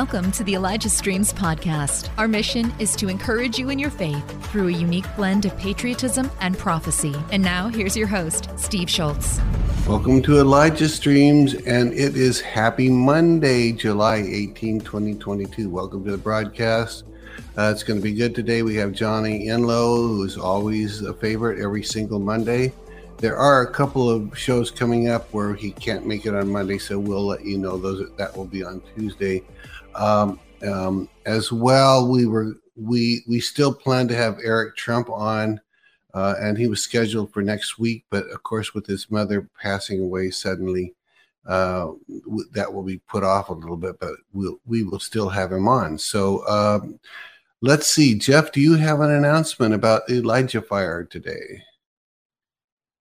Welcome to the Elijah Streams podcast. Our mission is to encourage you in your faith through a unique blend of patriotism and prophecy. And now, here's your host, Steve Schultz. Welcome to Elijah Streams, and it is Happy Monday, July 18, 2022. Welcome to the broadcast. Uh, it's going to be good today. We have Johnny Enlow, who's always a favorite every single Monday. There are a couple of shows coming up where he can't make it on Monday, so we'll let you know those that will be on Tuesday. Um, um, as well, we were we we still plan to have Eric Trump on, uh, and he was scheduled for next week. But of course, with his mother passing away suddenly, uh, that will be put off a little bit. But we'll we will still have him on. So um, let's see, Jeff. Do you have an announcement about Elijah Fire today?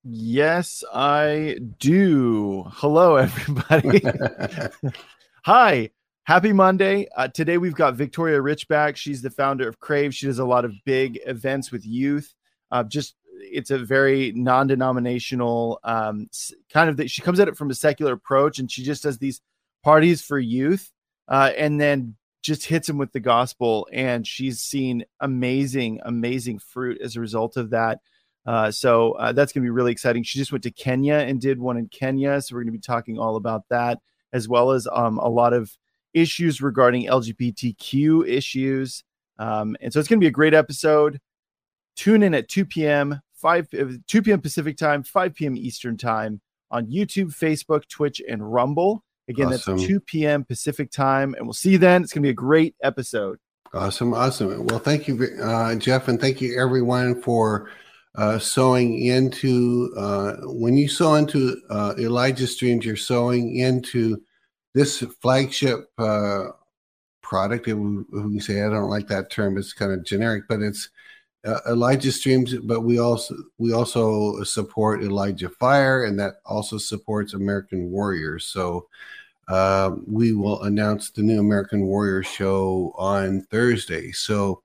Yes, I do. Hello, everybody. Hi. Happy Monday. Uh, today we've got Victoria Rich back. She's the founder of Crave. She does a lot of big events with youth. Uh, just it's a very non-denominational um, kind of. The, she comes at it from a secular approach, and she just does these parties for youth, uh, and then just hits them with the gospel. And she's seen amazing, amazing fruit as a result of that. Uh, so uh, that's going to be really exciting. She just went to Kenya and did one in Kenya, so we're going to be talking all about that, as well as um, a lot of issues regarding LGBTQ issues. Um, and so it's going to be a great episode. Tune in at 2 p.m., 5 uh, 2 p.m. Pacific time, 5 p.m. Eastern time on YouTube, Facebook, Twitch, and Rumble. Again, awesome. that's 2 p.m. Pacific time. And we'll see you then. It's going to be a great episode. Awesome. Awesome. Well, thank you, uh, Jeff, and thank you everyone for uh, sowing into uh, when you sow into uh, Elijah Streams, you're sowing into this flagship uh, product, we, say I don't like that term; it's kind of generic, but it's uh, Elijah Streams. But we also we also support Elijah Fire, and that also supports American Warriors. So. Uh, we will announce the new American Warrior show on Thursday. So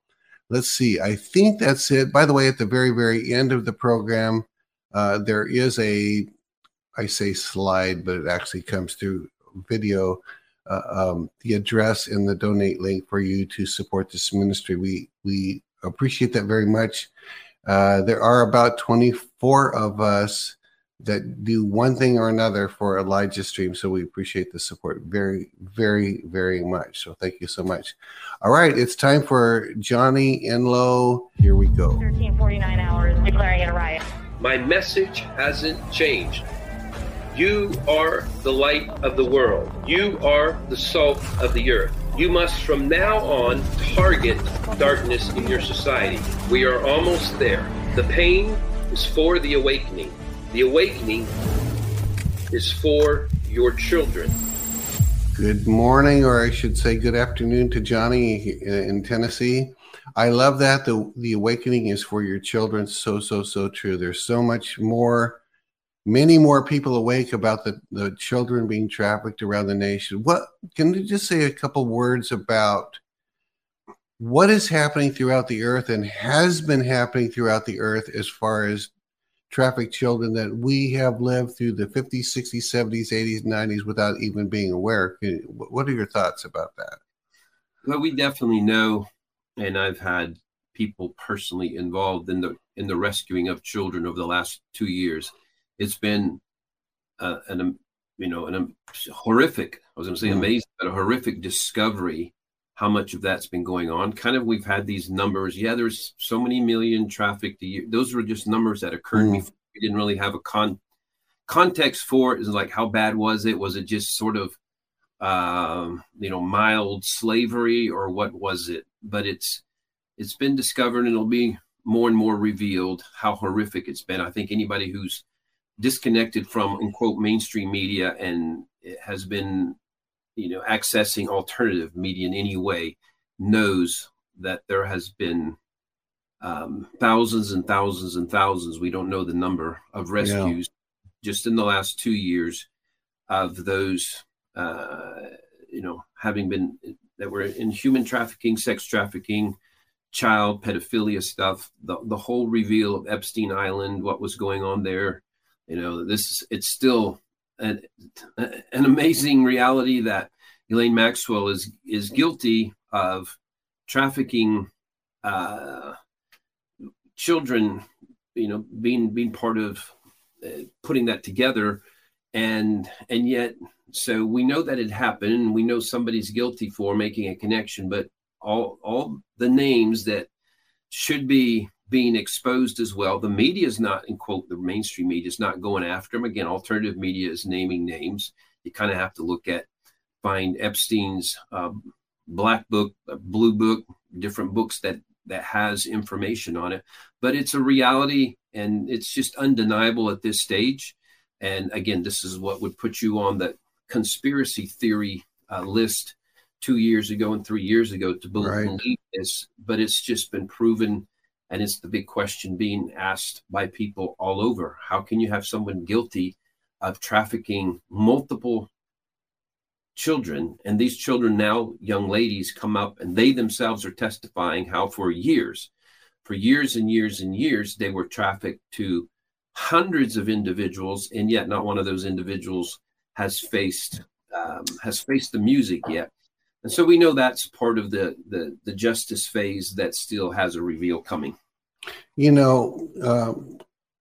let's see. I think that's it. By the way, at the very, very end of the program, uh, there is a, I say slide, but it actually comes through video, uh, um, the address and the donate link for you to support this ministry. We we appreciate that very much. Uh, there are about 24 of us that do one thing or another for Elijah Stream. So we appreciate the support very, very, very much. So thank you so much. All right, it's time for Johnny Enlow. Here we go. 1349 hours declaring it a riot. My message hasn't changed. You are the light of the world. You are the salt of the earth. You must from now on target darkness in your society. We are almost there. The pain is for the awakening. The awakening is for your children. Good morning, or I should say good afternoon to Johnny in Tennessee. I love that. The, the awakening is for your children. So, so, so true. There's so much more many more people awake about the, the children being trafficked around the nation. What can you just say a couple words about what is happening throughout the earth and has been happening throughout the earth as far as trafficked children that we have lived through the 50s, 60s, 70s, 80s, 90s without even being aware? What are your thoughts about that? Well, we definitely know, and I've had people personally involved in the in the rescuing of children over the last two years it's been uh, an um, you know an um, horrific. I was going to say mm. amazing, but a horrific discovery. How much of that's been going on? Kind of, we've had these numbers. Yeah, there's so many million traffic a year. Those were just numbers that occurred mm. before. We didn't really have a con context for it. Is like how bad was it? Was it just sort of um, you know mild slavery or what was it? But it's it's been discovered and it'll be more and more revealed how horrific it's been. I think anybody who's disconnected from in quote mainstream media and has been you know accessing alternative media in any way knows that there has been um, thousands and thousands and thousands we don't know the number of rescues yeah. just in the last two years of those uh, you know having been that were in human trafficking sex trafficking child pedophilia stuff the, the whole reveal of epstein island what was going on there you know this it's still an, an amazing reality that Ghislaine Maxwell is is guilty of trafficking uh, children. You know, being being part of uh, putting that together, and and yet, so we know that it happened, we know somebody's guilty for making a connection. But all all the names that should be being exposed as well. The media is not, in quote, the mainstream media is not going after them. Again, alternative media is naming names. You kind of have to look at, find Epstein's um, black book, uh, blue book, different books that that has information on it. But it's a reality, and it's just undeniable at this stage. And again, this is what would put you on the conspiracy theory uh, list two years ago and three years ago to believe right. this. But it's just been proven and it's the big question being asked by people all over. How can you have someone guilty of trafficking multiple children? And these children now, young ladies, come up and they themselves are testifying how for years, for years and years and years, they were trafficked to hundreds of individuals, and yet not one of those individuals has faced um, has faced the music yet. And so we know that's part of the, the, the justice phase that still has a reveal coming. You know, uh,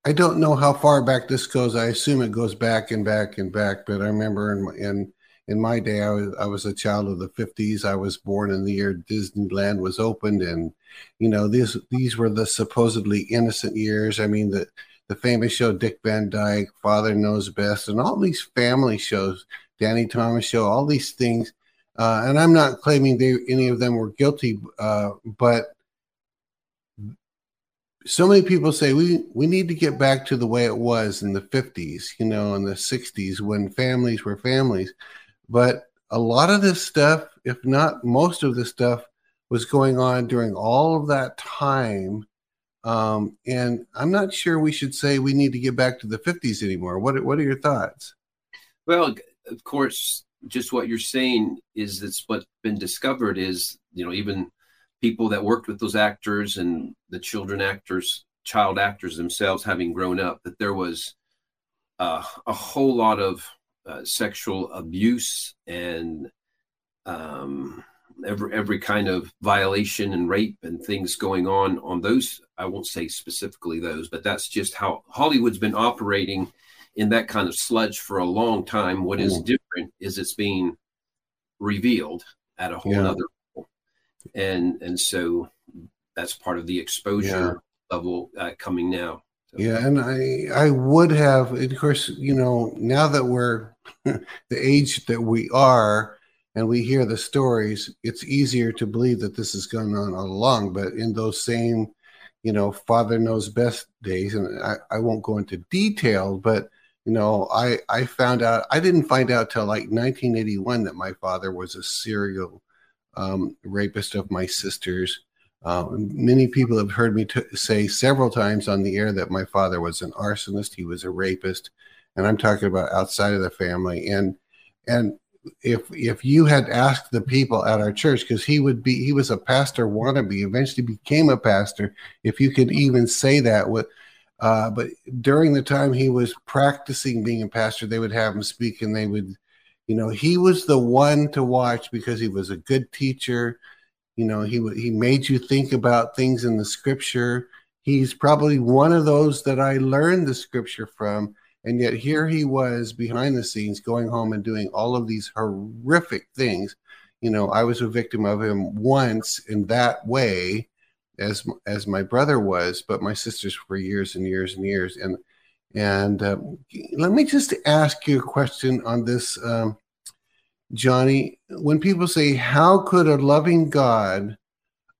I don't know how far back this goes. I assume it goes back and back and back. But I remember in in in my day, I was I was a child of the '50s. I was born in the year Disneyland was opened, and you know these these were the supposedly innocent years. I mean the the famous show Dick Van Dyke, Father Knows Best, and all these family shows, Danny Thomas Show, all these things uh, and I'm not claiming they any of them were guilty, uh, but so many people say we we need to get back to the way it was in the 50s, you know, in the 60s when families were families. But a lot of this stuff, if not most of this stuff, was going on during all of that time. Um, and I'm not sure we should say we need to get back to the 50s anymore. What what are your thoughts? Well, of course, just what you're saying is that's what's been discovered is you know even people that worked with those actors and the children actors child actors themselves having grown up that there was uh, a whole lot of uh, sexual abuse and um, every every kind of violation and rape and things going on on those I won't say specifically those but that's just how Hollywood's been operating in that kind of sludge for a long time. What is mm. Different is it's being revealed at a whole yeah. other level. And and so that's part of the exposure yeah. level uh, coming now. So. Yeah, and I I would have, of course, you know, now that we're the age that we are, and we hear the stories, it's easier to believe that this has gone on all along. But in those same, you know, father knows best days, and I, I won't go into detail, but you know, I I found out I didn't find out till like 1981 that my father was a serial um, rapist of my sisters. Uh, many people have heard me t- say several times on the air that my father was an arsonist. He was a rapist, and I'm talking about outside of the family. And and if if you had asked the people at our church, because he would be he was a pastor wannabe, eventually became a pastor. If you could even say that with uh, but during the time he was practicing being a pastor, they would have him speak and they would, you know, he was the one to watch because he was a good teacher. You know, he he made you think about things in the scripture. He's probably one of those that I learned the scripture from. And yet here he was behind the scenes going home and doing all of these horrific things. You know, I was a victim of him once in that way as as my brother was, but my sisters for years and years and years. And and um, let me just ask you a question on this, um, Johnny. When people say, "How could a loving God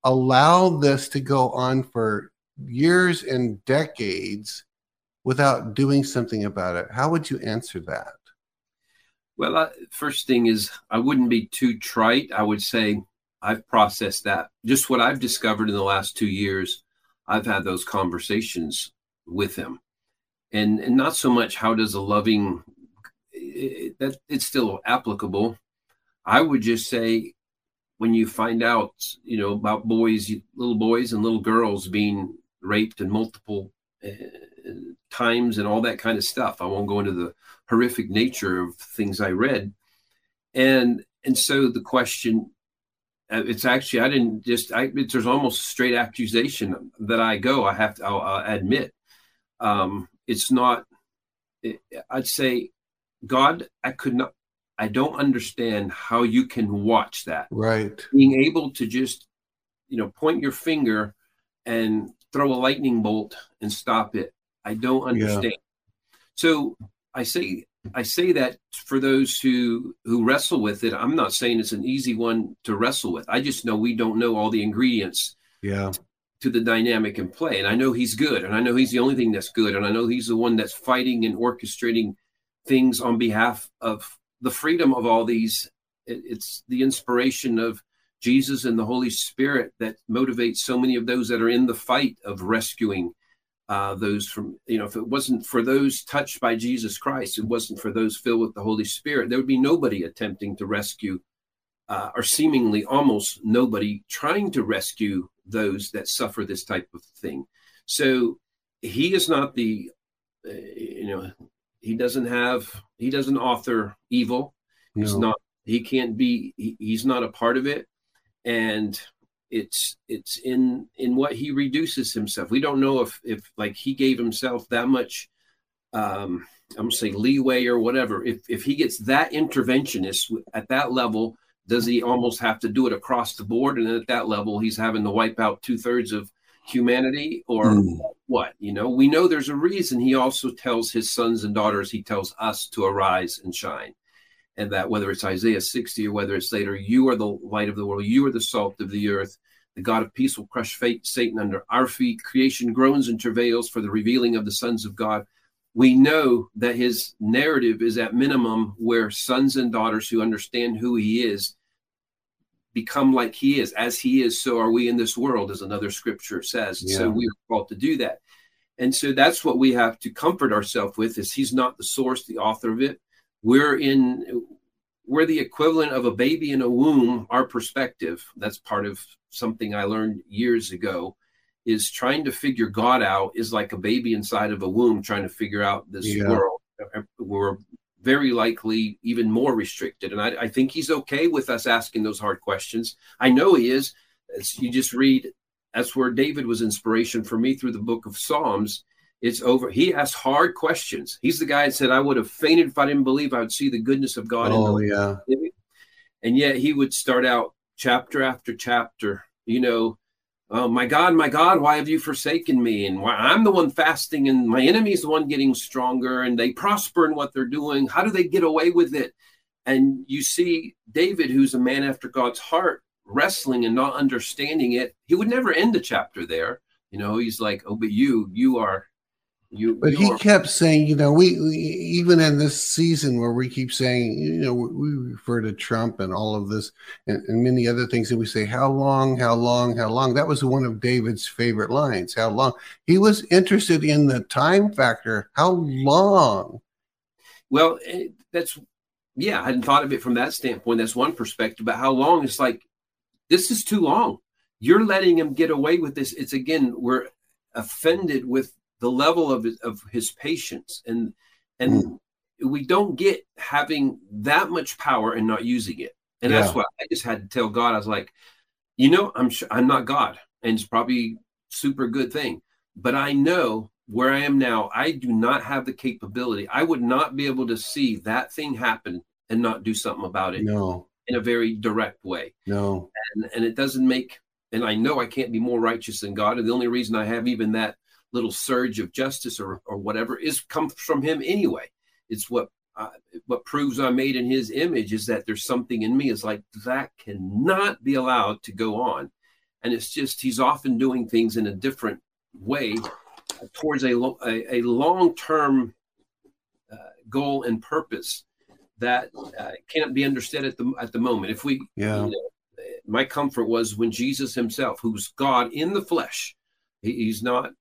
allow this to go on for years and decades without doing something about it?" How would you answer that? Well, uh, first thing is, I wouldn't be too trite. I would say I've processed that. Just what I've discovered in the last two years, I've had those conversations with him, and and not so much how does a loving it, that it's still applicable. I would just say when you find out, you know, about boys, little boys and little girls being raped in multiple uh, times and all that kind of stuff. I won't go into the horrific nature of things I read, and and so the question it's actually I didn't just I there's almost straight accusation that I go I have to I'll, I'll admit. Um, it's not it, I'd say God I could not I don't understand how you can watch that. Right. Being able to just you know point your finger and throw a lightning bolt and stop it. I don't understand. Yeah. so I say I say that for those who who wrestle with it. I'm not saying it's an easy one to wrestle with. I just know we don't know all the ingredients. Yeah. To the dynamic in play, and I know he's good, and I know he's the only thing that's good, and I know he's the one that's fighting and orchestrating things on behalf of the freedom of all these. It's the inspiration of Jesus and the Holy Spirit that motivates so many of those that are in the fight of rescuing uh, those from you know if it wasn't for those touched by jesus christ it wasn't for those filled with the holy spirit there would be nobody attempting to rescue uh, or seemingly almost nobody trying to rescue those that suffer this type of thing. So he is not the uh, you know he doesn't have he doesn't author evil. No. he's not he can't be he, he's not a part of it. And it's it's in in what he reduces himself. We don't know if if like he gave himself that much um i'm gonna say leeway or whatever. If if he gets that interventionist at that level does he almost have to do it across the board? And at that level he's having to wipe out two-thirds of humanity or mm. what you know? We know there's a reason he also tells his sons and daughters he tells us to arise and shine. And that whether it's Isaiah 60 or whether it's later, you are the light of the world, you are the salt of the earth. The God of peace will crush fate, Satan under our feet. Creation groans and travails for the revealing of the sons of God. We know that his narrative is at minimum where sons and daughters who understand who he is become like he is. As he is, so are we in this world, as another scripture says. Yeah. So we are called to do that. And so that's what we have to comfort ourselves with is he's not the source, the author of it we're in we're the equivalent of a baby in a womb. Our perspective that's part of something i learned years ago is trying to figure god out is like a baby inside of a womb trying to figure out this yeah. world. We're very likely even more restricted. And I, I, think he's okay with us asking those hard questions. I know he is. You just read that's where david was inspiration for me through the book of psalms it's over. He asks hard questions. He's the guy that said, I would have fainted if I didn't believe I would see the goodness of God. Oh, yeah. And yet he would start out chapter after chapter, you know, oh, my God, my God, why have you forsaken me? And why I'm the one fasting and my enemy's the one getting stronger and they prosper in what they're doing. How do they get away with it? And you see David, who's a man after God's heart, wrestling and not understanding it. He would never end the chapter there. You know, he's like, oh, but you, you are you, but he kept saying, you know, we, we, even in this season where we keep saying, you know, we refer to Trump and all of this and, and many other things, and we say, how long, how long, how long? That was one of David's favorite lines. How long? He was interested in the time factor. How long? Well, eh, that's yeah. I hadn't thought of it from that standpoint. That's one perspective. But how long? It's like this is too long. You're letting him get away with this. It's again, we're offended with the level of his, of his patience. And and mm. we don't get having that much power and not using it. And yeah. that's why i just had to tell god i was like you know i'm sure i'm not god and it's probably super good thing but i know where i am now i do not have the capability. I would not be able to see that thing happen and not do something about it no. in a very direct way. No. And and it doesn't make and i know i can't be more righteous than god and the only reason i have even that little surge of justice or, or whatever is comes from him anyway. It's what uh, what proves I'm made in his image is that there's something in me is like that cannot be allowed to go on, and it's just he's often doing things in a different way towards a a, a long term uh, goal and purpose that uh, can't be understood at the at the moment. If we, yeah. You know, my comfort was when Jesus Himself, who's God in the flesh, he, he's not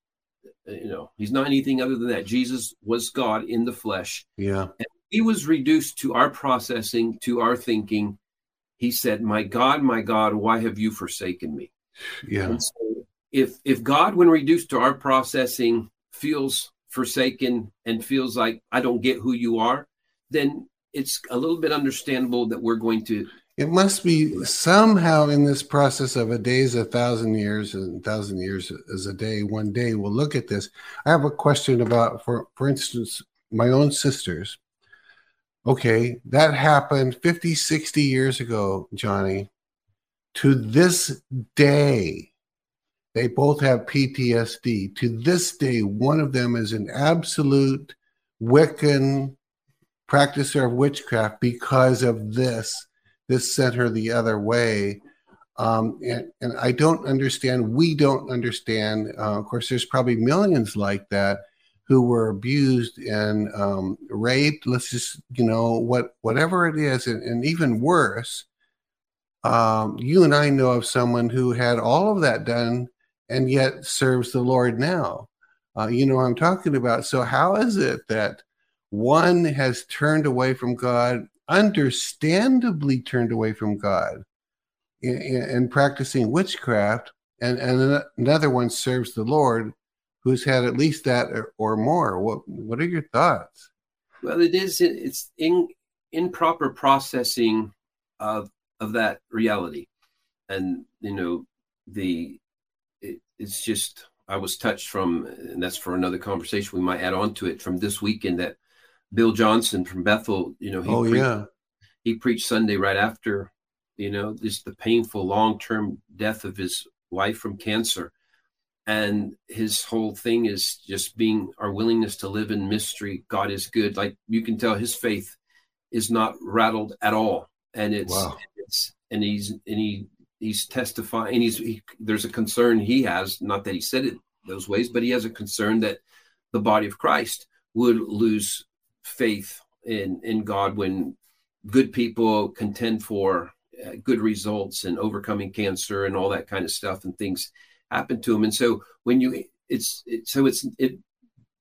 Uh, you know, he's not anything other than that. Jesus was God in the flesh. Yeah. And he was reduced to our processing, to our thinking. He said, My God, my God, why have you forsaken me? Yeah. So if if God, when reduced to our processing, feels forsaken and feels like I don't get who you are, then it's a little bit understandable that we're going to it must be somehow in this process of a day is a thousand years and a thousand years is a day one day. We'll look at this. I have a question about for for instance my own sisters. Okay that happened 50 60 years ago johnny. To this day they both have ptsd to this day one of them is an absolute wiccan practicer of witchcraft because of this this sent her the other way. Um, and, and, I don't understand. We don't understand. Uh, of course, there's probably millions like that who were abused and um, raped. Let's just, you know, what whatever it is, and, and even worse. Um, you and I know of someone who had all of that done and yet serves the Lord now. Uh, you know I'm talking about. So how is it that one has turned away from God understandably turned away from God and practicing witchcraft, and, and another one serves the Lord who's had at least that or, or more. What what are your thoughts? Well, it is it's in improper processing of of that reality, and you know the it, it's just I was touched from, and that's for another conversation. We might add on to it from this weekend that Bill Johnson from Bethel, you know, he oh preached, yeah, he preached Sunday right after, you know, this the painful long term death of his wife from cancer, and his whole thing is just being our willingness to live in mystery. God is good. Like you can tell, his faith is not rattled at all, and it's, wow. it's and he's and he he's testifying. And he's he, there's a concern he has, not that he said it those ways, but he has a concern that the body of Christ would lose faith in in God when good people contend for uh, good results and overcoming cancer and all that kind of stuff and things happen to them and so when you it's it, so it's it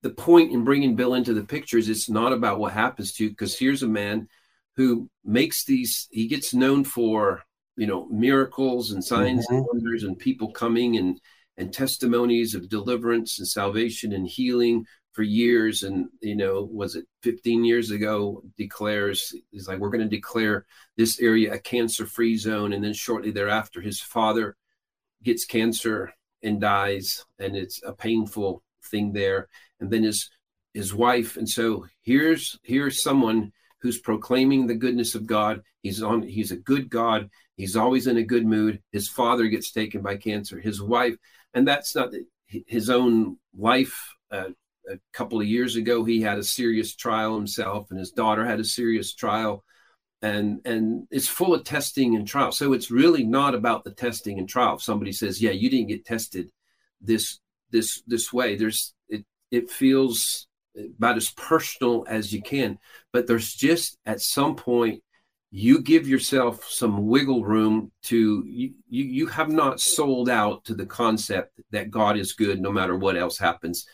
the point in bringing bill into the picture is it's not about what happens to you because here's a man who makes these he gets known for you know miracles and signs mm-hmm. and wonders and people coming and and testimonies of deliverance and salvation and healing for years and you know was it 15 years ago declares he's like we're going to declare this area a cancer free zone and then shortly thereafter his father gets cancer and dies and it's a painful thing there. And then his his wife and so here's here's someone who's proclaiming the goodness of God. He's on he's a good God. He's always in a good mood. His father gets taken by cancer. His wife and that's not his own life uh, a couple of years ago he had a serious trial himself and his daughter had a serious trial. And and it's full of testing and trial so it's really not about the testing and trial. If somebody says yeah you didn't get tested this this this way there's it it feels about as personal as you can. But there's just at some point you give yourself some wiggle room to you, you you have not sold out to the concept that god is good no matter what else happens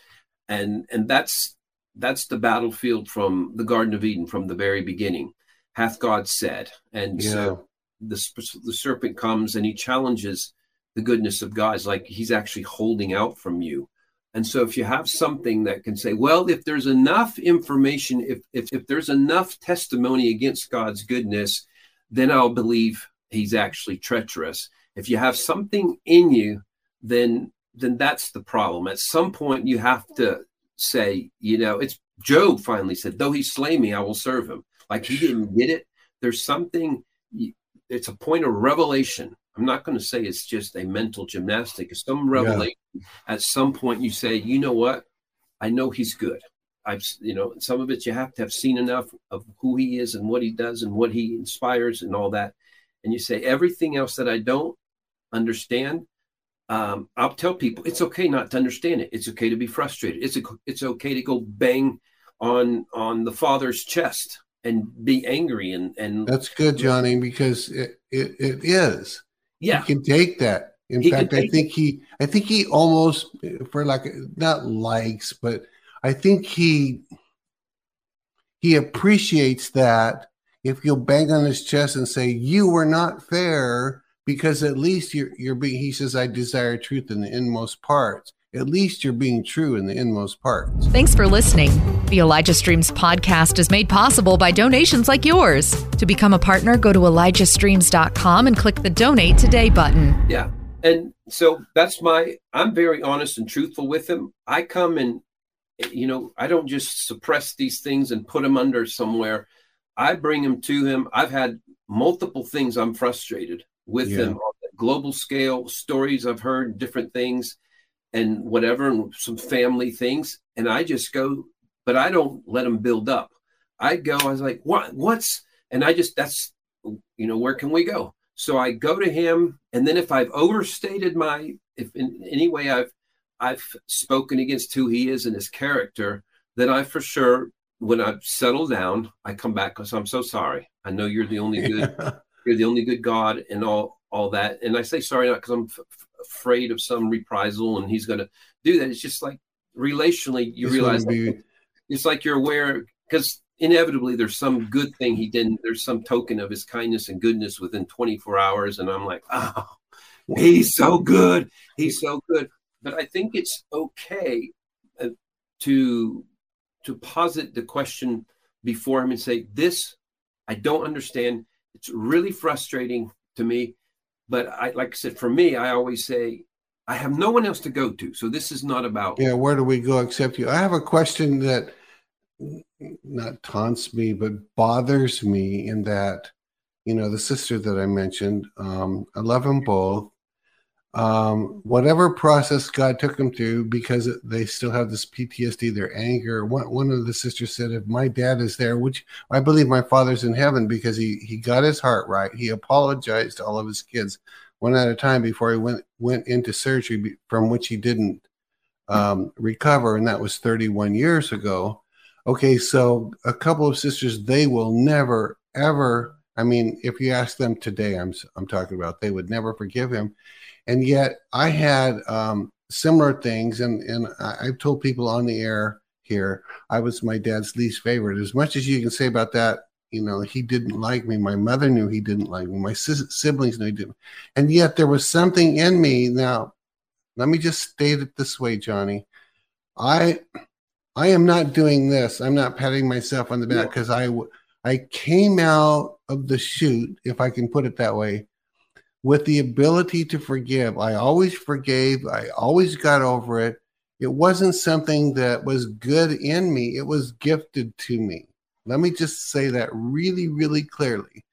and and that's that's the battlefield from the Garden of Eden from the very beginning. Hath God said, and yeah. so the the serpent comes and he challenges the goodness of God. It's like he's actually holding out from you. And so if you have something that can say, well, if there's enough information, if if, if there's enough testimony against God's goodness, then I'll believe he's actually treacherous. If you have something in you, then then that's the problem. At some point, you have to say, you know, it's Job finally said, though he slay me, I will serve him. Like he didn't get it. There's something, it's a point of revelation. I'm not going to say it's just a mental gymnastic. It's some revelation. Yeah. At some point, you say, you know what? I know he's good. I've, you know, some of it you have to have seen enough of who he is and what he does and what he inspires and all that. And you say, everything else that I don't understand, um, I'll tell people it's okay not to understand it. It's okay to be frustrated. It's a, it's okay to go bang on on the father's chest and be angry and and that's good, Johnny, because it it, it is. Yeah, he can take that. In he fact, I think it. he I think he almost for like not likes, but I think he he appreciates that if you'll bang on his chest and say you were not fair because at least you're you're being he says i desire truth in the inmost parts at least you're being true in the inmost parts. Thanks for listening. The Elijah Streams podcast is made possible by donations like yours. To become a partner, go to ElijahStreams.com and click the donate today button. Yeah. And so that's my, I'm very honest and truthful with him. I come and, you know, I don't just suppress these things and put them under somewhere. I bring them to him. I've had multiple things I'm frustrated with yeah. him on the global scale, stories I've heard, different things and whatever, and some family things. And I just go, but I don't let them build up. I go, I was like, what, what's, and I just, that's, you know, where can we go? So I go to him. And then if I've overstated my, if in any way I've, I've spoken against who he is and his character, then I for sure, when I settle down, I come back because I'm so sorry. I know you're the only good, you're the only good God and all, all that. And I say sorry not because I'm f- afraid of some reprisal and he's going to do that. It's just like relationally, you realize be... it's like you're aware because inevitably there's some good thing he didn't. There's some token of his kindness and goodness within 24 hours, and I'm like, oh, he's so good. He's so good. But I think it's okay uh, to to posit the question before him and say, "This I don't understand. It's really frustrating to me." But I, like I said, for me, I always say, I have no one else to go to. So this is not about. Yeah, where do we go except you? I have a question that not taunts me, but bothers me in that, you know, the sister that I mentioned, um, I love them both. Um, whatever process God took them through, because they still have this PTSD, their anger. One, one of the sisters said, if my dad is there, which I believe my father's in heaven because he, he got his heart right. He apologized to all of his kids one at a time before he went, went into surgery from which he didn't um, recover. And that was 31 years ago. Okay, so a couple of sisters, they will never, ever. I mean, if you ask them today, I'm I'm talking about, they would never forgive him. And yet, I had um, similar things, and and I've told people on the air here, I was my dad's least favorite. As much as you can say about that, you know, he didn't like me. My mother knew he didn't like me. My siblings knew he didn't. And yet, there was something in me. Now, let me just state it this way, Johnny. I I am not doing this. I'm not patting myself on the back because I I came out of the chute, if I can put it that way, with the ability to forgive. I always forgave. I always got over it. It wasn't something that was good in me. It was gifted to me. Let me just say that really, really clearly.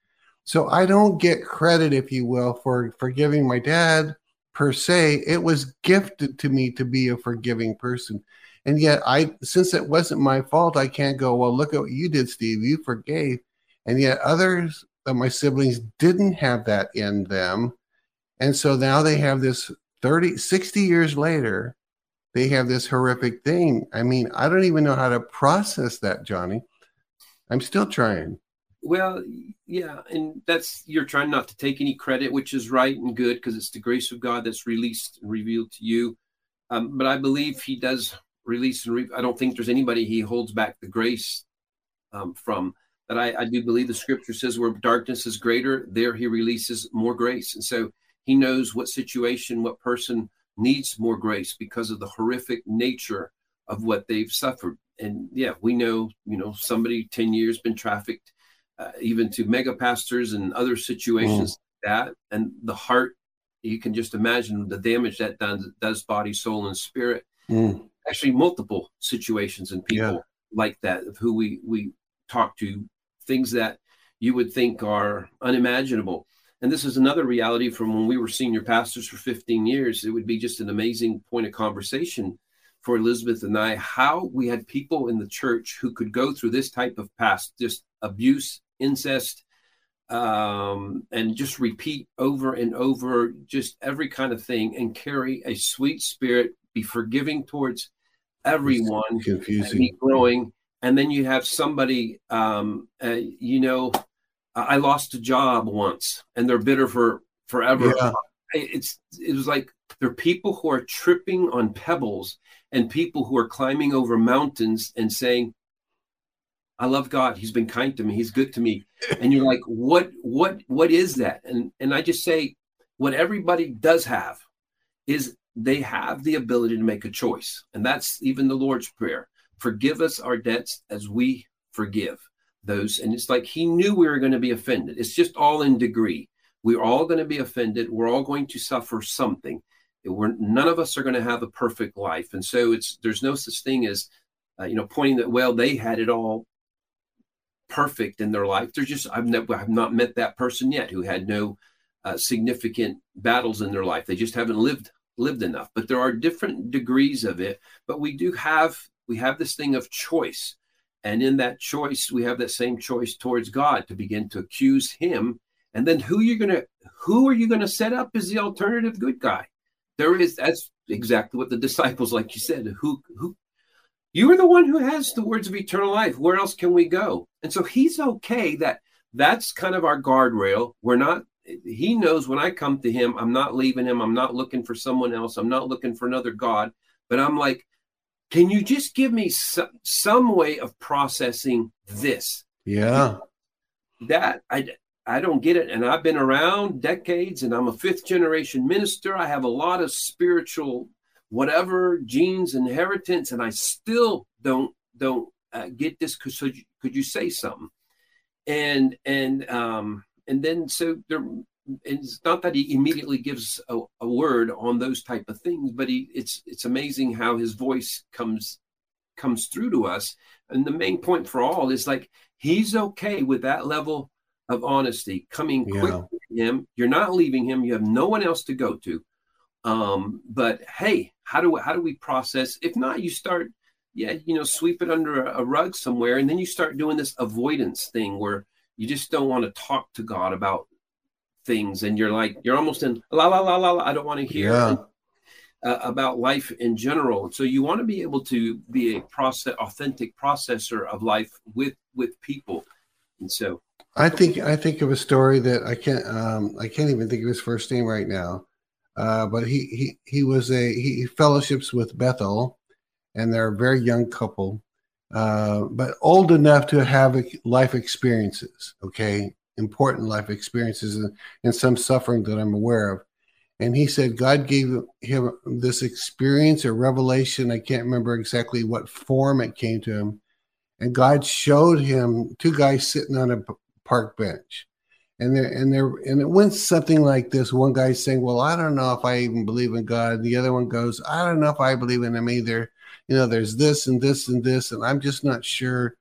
So I don't get credit, if you will, for forgiving my dad per se. It was gifted to me to be a forgiving person. And yet, I since it wasn't my fault, I can't go, well, look at what you did, Steve. You forgave. And yet, others of my siblings didn't have that in them. And so now they have this 30, 60 years later, they have this horrific thing. I mean, I don't even know how to process that, Johnny. I'm still trying. Well, yeah, and that's you're trying not to take any credit, which is right and good because it's the grace of God that's released and revealed to you. Um, but I believe He does release and re- I don't think there's anybody he holds back the grace um, from. That I, I do believe the scripture says where darkness is greater, there he releases more grace. And so he knows what situation, what person needs more grace because of the horrific nature of what they've suffered. And yeah, we know, you know, somebody 10 years been trafficked, uh, even to mega pastors and other situations mm. like that. And the heart, you can just imagine the damage that does, does body, soul, and spirit. Mm actually multiple situations and people yeah. like that of who we we talk to things that you would think are unimaginable. And this is another reality from when we were senior pastors for 15 years. It would be just an amazing point of conversation for elizabeth and i how we had people in the church who could go through this type of past just abuse incest um, and just repeat over and over just every kind of thing and carry a sweet spirit be forgiving towards everyone confusing. growing and then you have somebody um, uh, you know i lost a job once and they're bitter for forever. Yeah. it's it was like there are people who are tripping on pebbles and people who are climbing over mountains and saying i love god. He's been kind to me. He's good to me. And you're like what what what is that? And and i just say what everybody does have is they have the ability to make a choice. And that's even the Lord's Prayer forgive us our debts as we forgive those. And it's like he knew we were going to be offended. It's just all in degree. We're all going to be offended. We're all going to suffer something. We're, none of us are going to have a perfect life. And so it's there's no such thing as, uh, you know, pointing that, well, they had it all perfect in their life. There's just, I've, never, I've not met that person yet who had no uh, significant battles in their life. They just haven't lived lived enough. But there are different degrees of it. But we do have we have this thing of choice. And in that choice, we have that same choice towards God to begin to accuse him. And then who you're gonna who are you gonna set up as the alternative good guy? There is that's exactly what the disciples, like you said, who who you are the one who has the words of eternal life. Where else can we go? And so he's okay that that's kind of our guardrail. We're not he knows when I come to him, I'm not leaving him. I'm not looking for someone else. I'm not looking for another God. But I'm like, can you just give me some, some way of processing this? Yeah. That I I don't get it. And I've been around decades and I'm a fifth generation minister. I have a lot of spiritual whatever genes inheritance and I still don't don't uh, get this could, could you say something? And and um and then so there it's not that he immediately gives a, a, word on those type of things but he it's it's amazing how his voice comes comes through to us. And the main point for all is like he's okay with that level of honesty coming yeah. quick to him. You're not leaving him. You have no one else to go to. Um but hey how do how do we process? If not you start yeah you know sweep it under a, a rug somewhere and then you start doing this avoidance thing where you just don't want to talk to god about things and you're like you're almost in la la la la, la I don't want to hear yeah. uh, about life in general. So you want to be able to be a process authentic processor of life with with people. And so I think I think of a story that I can't um, I can't even think of his first name right now. Uh, but he he he was a he fellowships with Bethel, and they're a very young couple, uh, but old enough to have life experiences. Okay, important life experiences and, and some suffering that I'm aware of. And he said God gave him this experience or revelation. I can't remember exactly what form it came to him. And God showed him two guys sitting on a park bench. And there and there and it went something like this. One guy saying, Well, I don't know if I even believe in God. The other one goes, I don't know if I believe in him either. You know, there's this and this and this, and I'm just not sure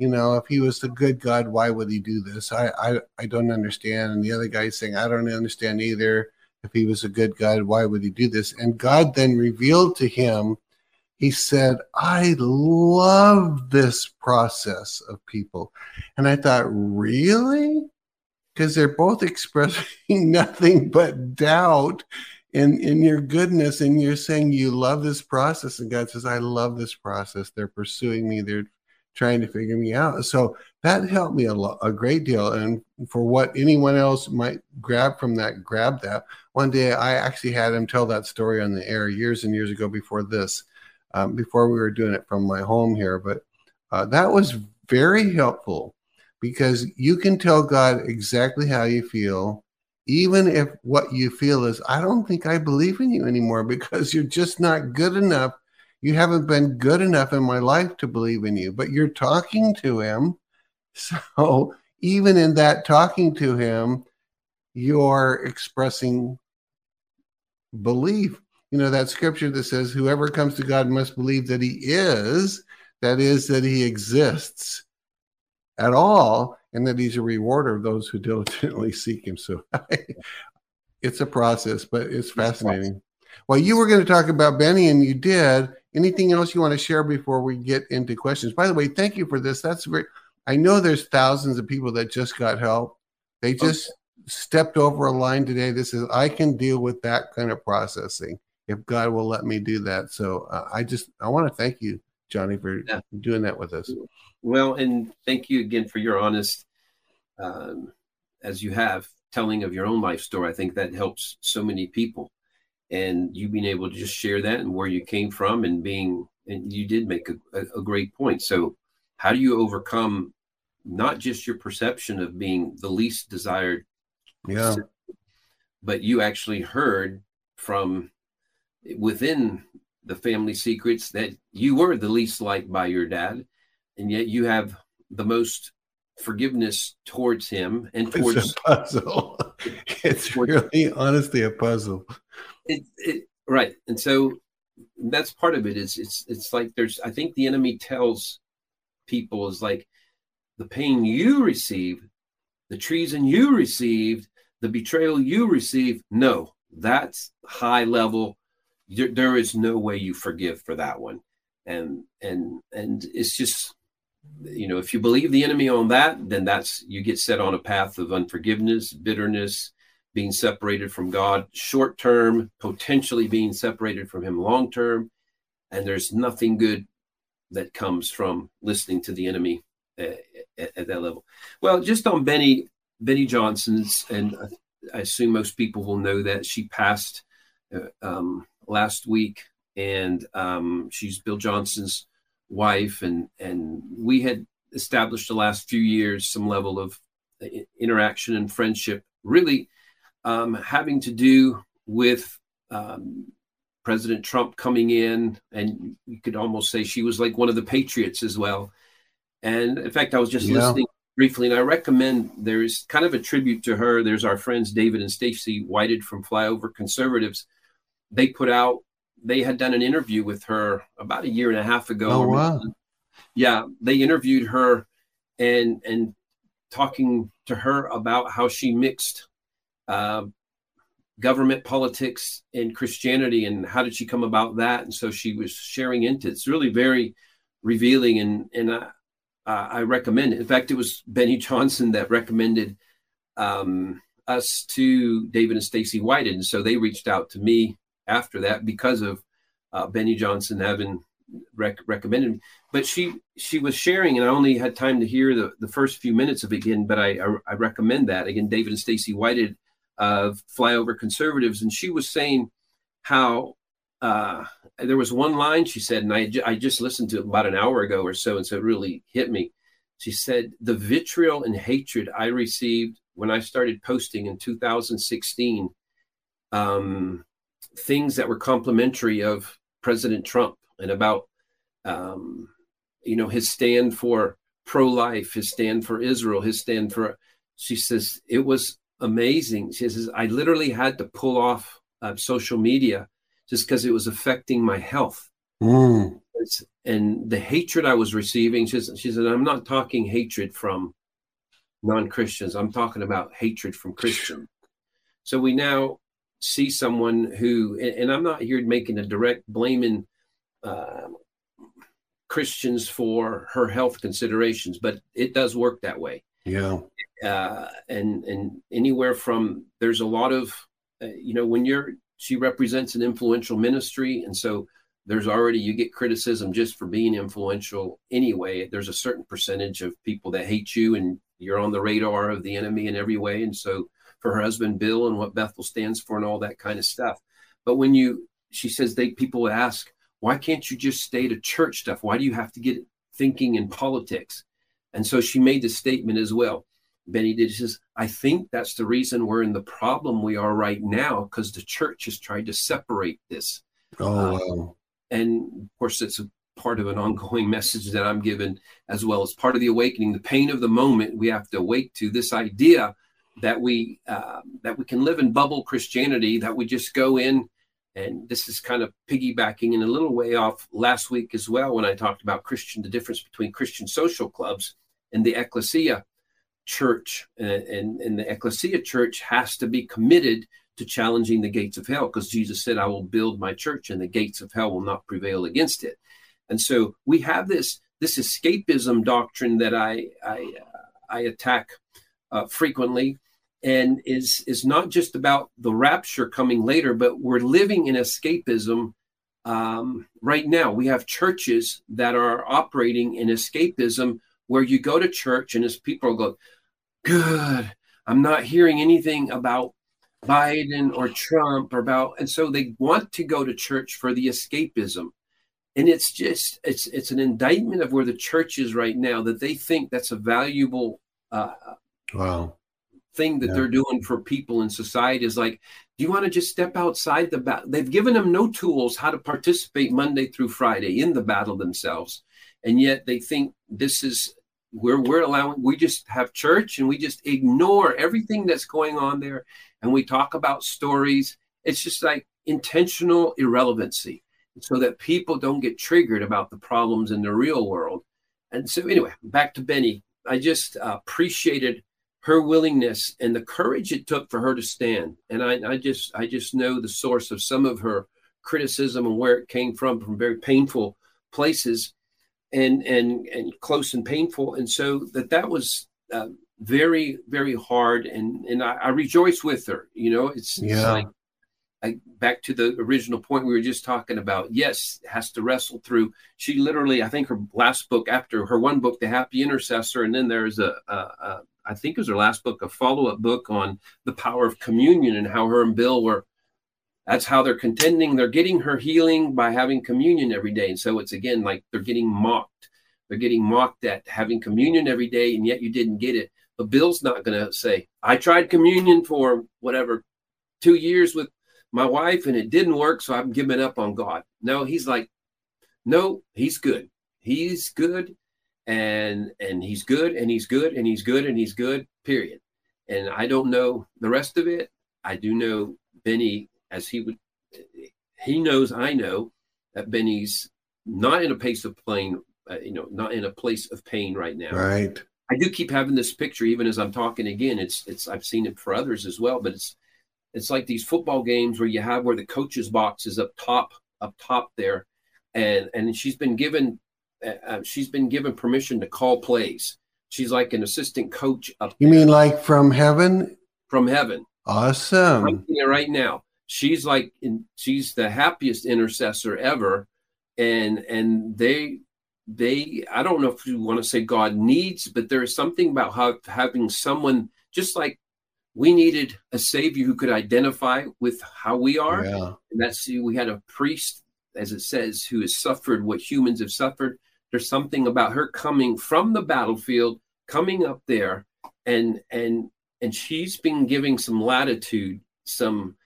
you know, if he was the good God, why would he do this? I, I, I don't understand. And the other guy saying, I don't understand either. If he was a good God, why would he do this? And God then revealed to him, he said, I love this process of people. And I thought, really? Because they're both expressing nothing but doubt in, in your goodness. And you're saying you love this process. And God says, I love this process. They're pursuing me. They're trying to figure me out. So that helped me a, lot, a great deal. And for what anyone else might grab from that, grab that. One day I actually had him tell that story on the air years and years ago before this, um, before we were doing it from my home here. But uh, that was very helpful because you can tell God exactly how you feel. Even if what you feel is, I don't think I believe in you anymore because you're just not good enough you haven't been good enough in my life to believe in you, but you're talking to him. So even in that talking to him, you're expressing belief. You know, that scripture that says, whoever comes to God must believe that he is, that is, that he exists at all, and that he's a rewarder of those who diligently seek him. So it's a process, but it's fascinating. Well, you were going to talk about Beni, and you did. Anything else you want to share before we get into questions? By the way, thank you for this. That's great. I know there's thousands of people that just got help. They just okay. stepped over a line today. This is I can deal with that kind of processing if God will let me do that. So uh, I just I want to thank you, Johnny, for yeah. doing that with us. Well, and thank you again for your honest, um, as you have telling of your own life story. I think that helps so many people and you being able to just share that and where you came from and being and you did make a, a, great point so how do you overcome not just your perception of being the least desired yeah but you actually heard from within the family secrets that you were the least liked by your dad, and yet you have the most forgiveness towards him and towards it's a puzzle. it's really honestly a puzzle. It, it, right, and so that's part of it. Is it's it's like there's I think the enemy tells people is like the pain you receive, the treason you received, the betrayal you received. No, that's high level. there is no way you forgive for that one, and and and it's just you know if you believe the enemy on that, then that's you get set on a path of unforgiveness, bitterness, being separated from God short term, potentially being separated from Him long term, and there's nothing good that comes from listening to the enemy at, at, at that level. Well, just on Beni Beni Johnson's, and I assume most people will know that she passed uh, um, last week, and um, she's Bill Johnson's wife, and and we had established the last few years some level of uh, interaction and friendship, really um, having to do with um, President Trump coming in, and you could almost say she was like one of the patriots as well. And in fact, I was just yeah. listening briefly, and I recommend there's kind of a tribute to her. There's our friends David and Stacy Whited from Flyover Conservatives. They put out, they had done an interview with her about a year and a half ago. Oh, wow. Yeah, they interviewed her and and talking to her about how she mixed uh, government politics and Christianity and how did she come about that? And so she was sharing into it. It's really very revealing and and I, I recommend it. In fact, it was Beni Johnson that recommended um, us to David and Stacy Whited, and so they reached out to me after that because of uh, Beni Johnson having rec- recommended me. But she she was sharing, and I only had time to hear the, the first few minutes of it again. But I I, I recommend that again. David and Stacy Whited of flyover conservatives, and she was saying how uh, there was one line she said, and I, I just listened to it about an hour ago or so, and so it really hit me. She said, The vitriol and hatred I received when I started posting in 2016, um, things that were complimentary of President Trump and about, um, you know, his stand for pro life, his stand for Israel, his stand for, she says, it was amazing. She says, I literally had to pull off uh, social media just because it was affecting my health. Mm. And the hatred I was receiving, she says, she said, I'm not talking hatred from non Christians, I'm talking about hatred from Christians. So we now see someone who, and I'm not here making a direct blaming uh, Christians for her health considerations, but it does work that way. Yeah. Uh, and and anywhere from there's a lot of uh, you know when you're she represents an influential ministry and so there's already you get criticism just for being influential anyway. There's a certain percentage of people that hate you and you're on the radar of the enemy in every way. And so for her husband bill and what bethel stands for and all that kind of stuff. But when you she says they people ask why can't you just stay to church stuff? Why do you have to get thinking in politics and so she made the statement as well. Beni did. She says, I think that's the reason we're in the problem we are right now because the church has tried to separate this. Oh, wow. And of course, it's a part of an ongoing message that I'm given as well as part of the awakening. The pain of the moment we have to awake to this idea that we uh, that we can live in bubble Christianity, that we just go in and this is kind of piggybacking in a little way off last week as well when I talked about Christian, the difference between Christian social clubs and the ecclesia church. And, and, and the ecclesia church has to be committed to challenging the gates of hell because Jesus said, I will build my church and the gates of hell will not prevail against it. And so we have this this escapism doctrine that I I, uh, I attack uh, frequently and is is not just about the rapture coming later, but we're living in escapism um, right now. We have churches that are operating in escapism, where you go to church and as people go, "Good, I'm not hearing anything about Biden or Trump or about," and so they want to go to church for the escapism. And it's just it's it's an indictment of where the church is right now that they think that's a valuable uh, wow thing that Yeah. they're doing for people in society is like, do you want to just step outside the battle? They've given them no tools how to participate Monday through Friday in the battle themselves. And yet they think this is where we're allowing, we just have church and we just ignore everything that's going on there. And we talk about stories. It's just like intentional irrelevancy so that people don't get triggered about the problems in the real world. And so, anyway, back to Beni. I just appreciated her willingness and the courage it took for her to stand. And I, I just, I just know the source of some of her criticism and where it came from, from very painful places, and and and close and painful. And so that that was uh, very, very hard. And and I, I rejoice with her. You know, it's, it's Yeah. like I, back to the original point we were just talking about. Yes, has to wrestle through. She literally, I think her last book after her one book, The Happy Intercessor, and then there's a, a, a I think it was her last book, a follow up book on the power of communion and how her and Bill were. That's how they're contending. They're getting her healing by having communion every day, and so it's again like they're getting mocked. They're getting mocked at having communion every day, and yet you didn't get it. But Bill's not going to say, "I tried communion for whatever two years with my wife and it didn't work, so I'm giving up on God. No, he's like, no, he's good. He's good and and he's good and he's good and he's good and he's good, period. And I don't know the rest of it. I do know Beni as he would he knows I know that Beni's not in a place of pain, uh, you know, not in a place of pain right now. Right. I do keep having this picture even as I'm talking again. It's it's I've seen it for others as well, but it's it's like these football games where you have where the coach's box is up top up top there, and and she's been given uh, uh, she's been given permission to call plays. She's like an assistant coach up You there mean like from heaven? from heaven. Awesome. right now. She's like in, she's the happiest intercessor ever, and and they they I don't know if you want to say God needs, but there is something about how having someone just like we needed a savior who could identify with how we are, Yeah. and that's we had a priest, as it says, who has suffered what humans have suffered. There's something about her coming from the battlefield, coming up there, and and and she's been giving some latitude, some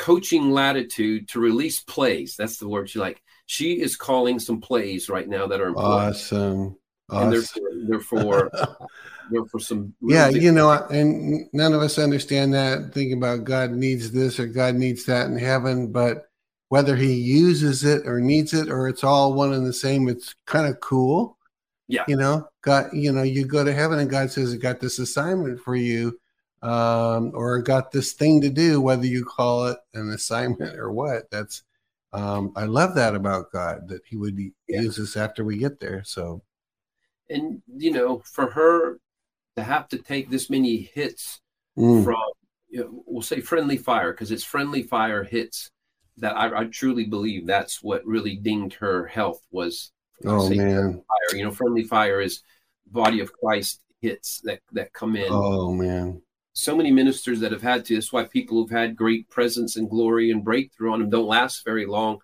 coaching latitude to release plays. That's the word she like. She is calling some plays right now that are important, Awesome. and they're Awesome. they're for they're for some yeah, you know, and none of us understand that. Thinking about God needs this or God needs that in heaven, but whether He uses it or needs it or it's all one and the same, it's kind of cool. Yeah. You know, God, you know, you go to heaven and God says, "I got this assignment for you," um, or "Got this thing to do," whether you call it an assignment or what. That's um, I love that about God that He would Yeah. use us after we get there. So and you know for her to have to take this many hits mm, from you know, we'll say friendly fire because it's friendly fire hits that I, I truly believe that's what really dinged her health was oh say man, fire you know friendly fire is body of christ hits that that come in oh man. So many ministers that have had to that's why people who've had great presence and glory and breakthrough on them don't last very long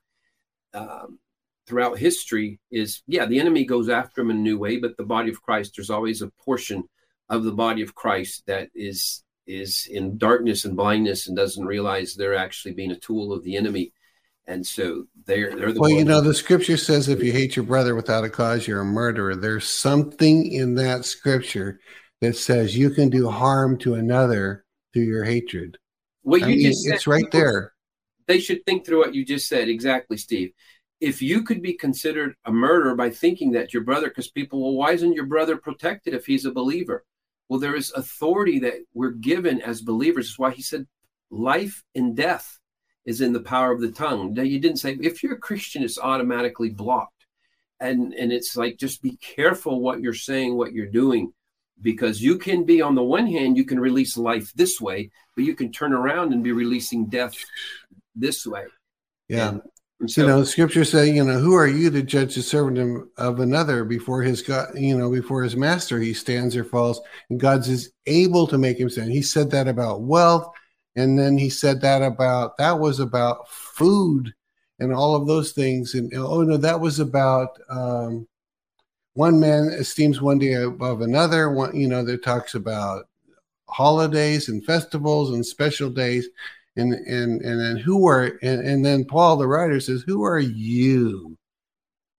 um, throughout history is yeah the enemy goes after them in a new way but the body of christ there's always a portion of the body of christ that is is in darkness and blindness and doesn't realize they're actually being a tool of the enemy and so they're they're the Well, you know, the scripture says if you hate your brother without a cause, you're a murderer. There's something in that scripture that says you can do harm to another through your hatred. what I you mean, just said, it's right there. they should think through what you just said. Exactly steve. If you could be considered a murderer by thinking that your brother because people well why isn't your brother protected if he's a believer? Well there is authority that we're given as believers. That's why he said life and death is in the power of the tongue. Now you didn't say if you're a christian it's automatically blocked. And and it's like just be careful what you're saying what you're doing because you can be on the one hand you can release life this way but you can turn around and be releasing death this way Yeah. and, and so you know, scripture say, you know, who are you to judge the servant of- another before his God, you know, before his master, he stands or falls, and God's is able to make him stand. He said that about wealth, and then he said that about that was about food and all of those things. And oh no, that was about um one man esteems one day above another. One, you know, that talks about holidays and festivals and special days. And and and then who are and, and then Paul the writer says, Who are you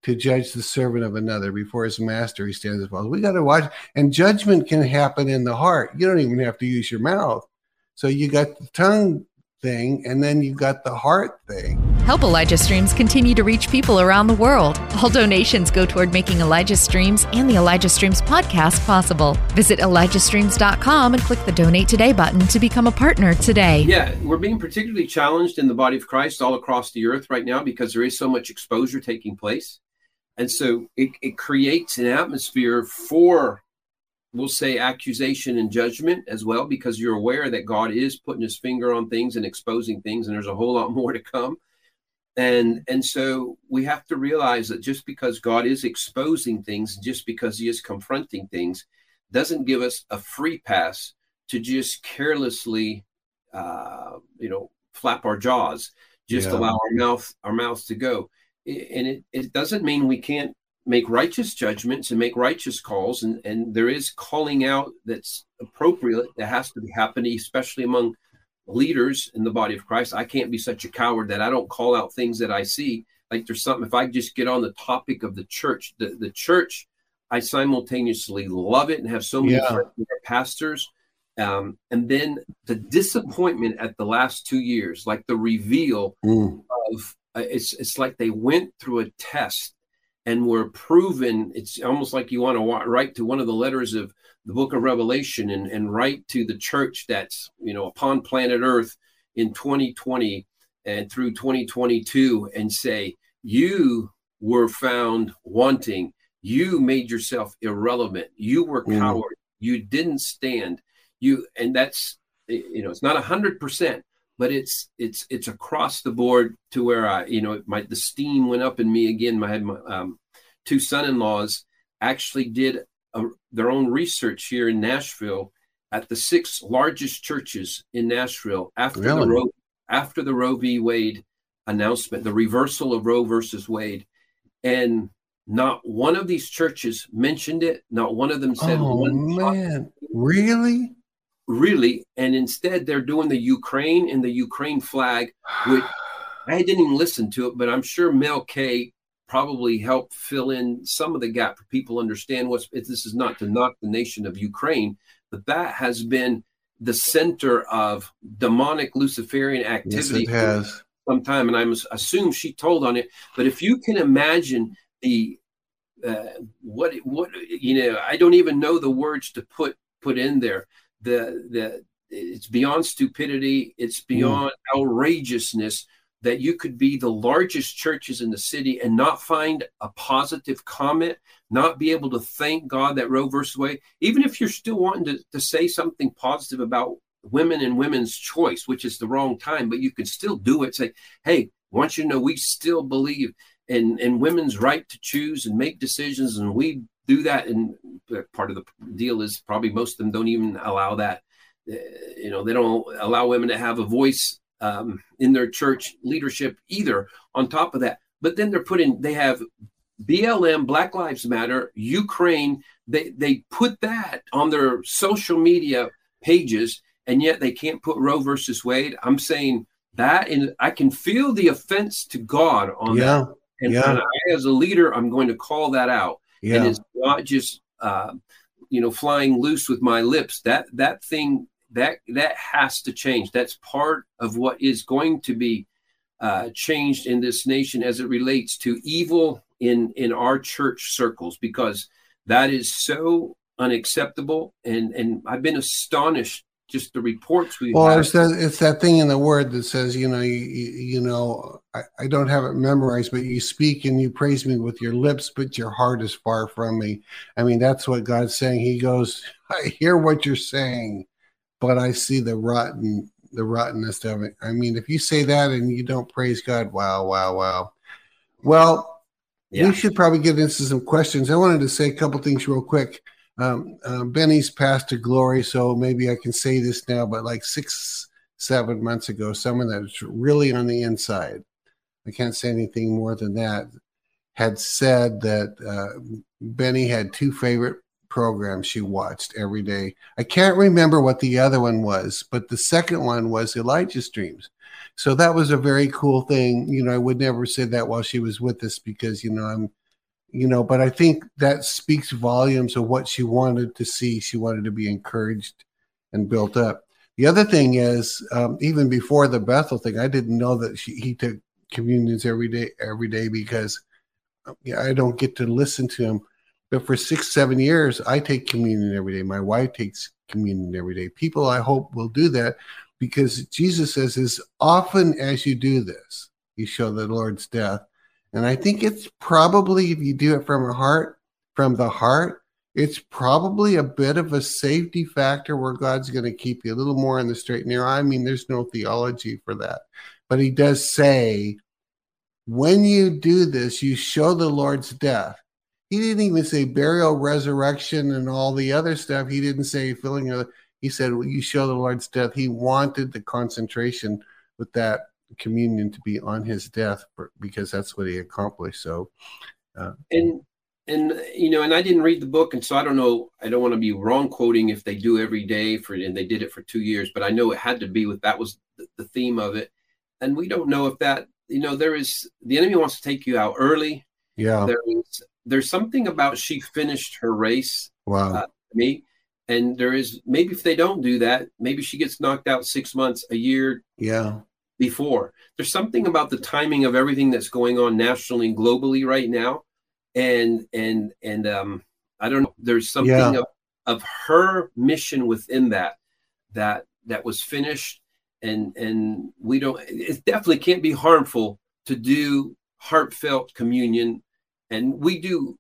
to judge the servant of another before his master he stands as well? We got to watch and judgment can happen in the heart. You don't even have to use your mouth. So you got the tongue thing, and then you've got the heart thing. Help Elijah Streams continue to reach people around the world. All donations go toward making Elijah Streams and the Elijah Streams podcast possible. Visit ElijahStreams.com and click the donate today button to become a partner today. Yeah, we're being particularly challenged in the body of Christ all across the earth right now because there is so much exposure taking place. And so it, it creates an atmosphere for we'll say accusation and judgment as well because you're aware that God is putting his finger on things and exposing things and there's a whole lot more to come and and so we have to realize that just because God is exposing things just because he is confronting things doesn't give us a free pass to just carelessly uh, you know flap our jaws just yeah. allow our mouth our mouths to go and it, it doesn't mean we can't make righteous judgments and make righteous calls and and there is calling out that's appropriate that has to be happening especially among leaders in the body of christ i can't be such a coward that i don't call out things that i see like there's something if i just get on the topic of the church the, the church i simultaneously love it and have so many yeah. pastors um, and then the disappointment at the last two years like the reveal mm. of uh, it's it's like they went through a test and were proven. It's almost like you want to write to one of the letters of the book of Revelation and, and write to the church that's, you know, upon planet Earth in 2020 and through 2022 and say, you were found wanting. You made yourself irrelevant. You were mm. coward. You didn't stand. You, and that's, you know, it's not a hundred percent, but it's it's it's across the board to where I, you know, my the steam went up in me again. Had my um, two son-in-laws actually did a, their own research here in Nashville at the six largest churches in Nashville after really? the Roe after the Roe v. Wade announcement, the reversal of Roe versus Wade, and not one of these churches mentioned it. Not one of them said, "Oh man, really?" Really and instead they're doing the ukraine and the ukraine flag which i didn't even listen to it but i'm sure mel k probably helped fill in some of the gap for people understand what's this is not to knock the nation of ukraine but that has been the center of demonic luciferian activity yes, it has. some time and i assume she told on it but if you can imagine the uh, what what you know i don't even know the words to put put in there the the it's beyond stupidity it's mm. beyond mm. outrageousness that you could be the largest churches in the city and not find a positive comment not be able to thank god that roe versus wade even if you're still wanting to, to say something positive about women and women's choice which is the wrong time but you can still do it say hey want you to know we still believe in in women's right to choose and make decisions and we do that and part of the deal is probably most of them don't even allow that. Uh, you know they don't allow women to have a voice um, in their church leadership either on top of that. But then they're putting they have blm black lives matter ukraine. They they put that on their social media pages and yet they can't put roe versus wade. I'm saying that and i can feel the offense to god on yeah. that and, yeah. and I, as a leader i'm going to call that out yeah. and it's not just uh, you know flying loose with my lips. That that thing that that has to change. That's part of what is going to be uh, changed in this nation as it relates to evil in in our church circles because that is so unacceptable. And and i've been astonished just the reports we well it's that it's that thing in the word that says you know you, you know I, I don't have it memorized but you speak and you praise me with your lips but your heart is far from me. I mean that's what god's saying. He goes i hear what you're saying but i see the rotten the rottenness of it. I mean if you say that and you don't praise god wow wow wow. Well yeah. we should probably get into some questions. I wanted to say a couple things real quick um, uh, Beni's passed to glory, so maybe I can say this now, but like six, seven months ago, someone that's really on the inside, I can't say anything more than that, had said that uh, Beni had two favorite programs she watched every day. I can't remember what the other one was, but the second one was Elijah Streams. So that was a very cool thing. You know, I would never say that while she was with us because, you know, I'm, you know, but I think that speaks volumes of what she wanted to see. She wanted to be encouraged and built up. The other thing is, um, even before the Bethel thing, I didn't know that she, he took communions every day, every day because yeah, I don't get to listen to him. But for six, seven years, I take communion every day. My wife takes communion every day. People, I hope, will do that because Jesus says, as often as you do this, you show the Lord's death. And I think it's probably, if you do it from a heart, from the heart, it's probably a bit of a safety factor where God's going to keep you a little more in the straight and narrow. I mean, there's no theology for that. But he does say, when you do this, you show the Lord's death. He didn't even say burial, resurrection, and all the other stuff. He didn't say filling a he said, well, You show the Lord's death. He wanted the concentration with that communion to be on his death because that's what he accomplished. So, uh, and and you know, and I didn't read the book, and so I don't know. I don't want to be wrong quoting if they do every day for, and they did it for two years, but I know it had to be with that was the, the theme of it, and we don't know if that. You know, there is the enemy wants to take you out early. Yeah, there is. There's something about she finished her race. Wow. Uh, me, and there is maybe if they don't do that maybe she gets knocked out six months a year yeah before. There's something about the timing of everything that's going on nationally and globally right now. And and and um i don't know there's something yeah. of, of her mission within that that that was finished. And and we don't it definitely can't be harmful to do heartfelt communion. And we do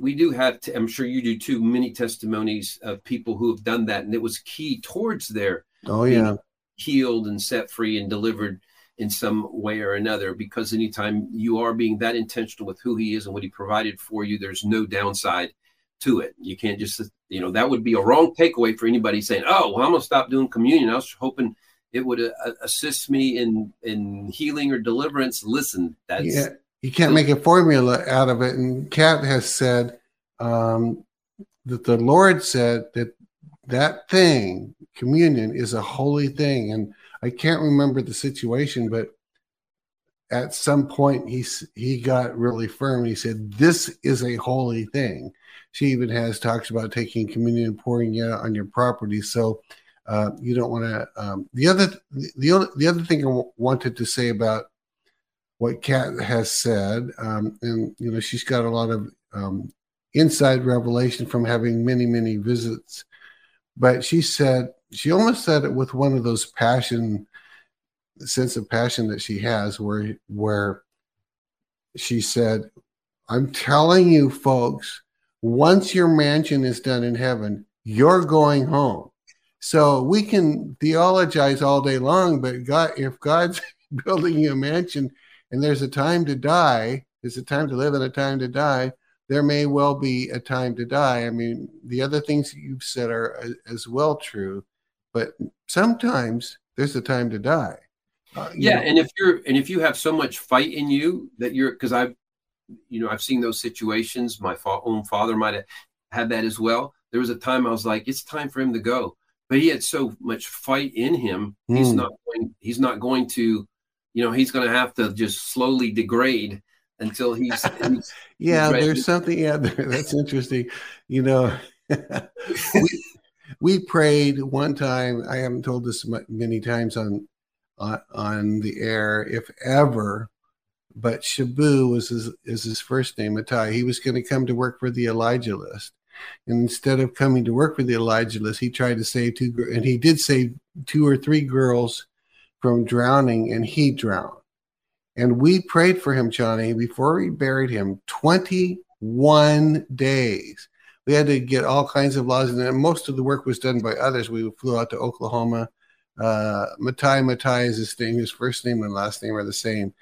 we do have, i I'm sure you do too, many testimonies of people who have done that, and it was key towards their oh yeah healed and set free and delivered in some way or another. Because anytime you are being that intentional with who He is and what He provided for you, there's no downside to it. You can't just you know that would be a wrong takeaway for anybody saying, "Oh, well, I'm gonna stop doing communion." I was hoping it would uh, assist me in in healing or deliverance. Listen, that's yeah you can't make a formula out of it. And Kat has said um, that the Lord said that that thing, communion, is a holy thing. And I can't remember the situation, but at some point he he got really firm. He said, "This is a holy thing." She even has talks about taking communion and pouring it on your property. So uh, you don't want to. Um, the other the the other thing I wanted to say about what Kat has said, um, and you know she's got a lot of um, inside revelation from having many many visits. But she said she almost said it with one of those passion, sense of passion that she has, where where she said, "I'm telling you, folks, once your mansion is done in heaven, you're going home." So we can theologize all day long, but God, if God's building you a mansion and there's a time to die, there's a time to live and a time to die. There may well be a time to die. I mean, the other things you've said are as well true, but sometimes there's a time to die. Uh, yeah, know. and if you're and if you have so much fight in you that you're because I've you know I've seen those situations. My fa- own father might have had that as well. There was a time I was like, it's time for him to go, but he had so much fight in him. Mm. He's hmm. not going. He's not going to you know he's going to have to just slowly degrade until he's, he's yeah he's there's something yeah that's interesting you know we, we prayed one time i haven't told this many times on on, on the air if ever but shabu was his is his first name Matai. he was going to come to work for the elijah list and instead of coming to work for the elijah list he tried to save two and he did save two or three girls from drowning and he drowned. And we prayed for him, Johnny, before we buried him 21 days. We had to get all kinds of laws, and most of the work was done by others. We flew out to Oklahoma. Uh, Matai Matai is his name. His first name and last name are the same.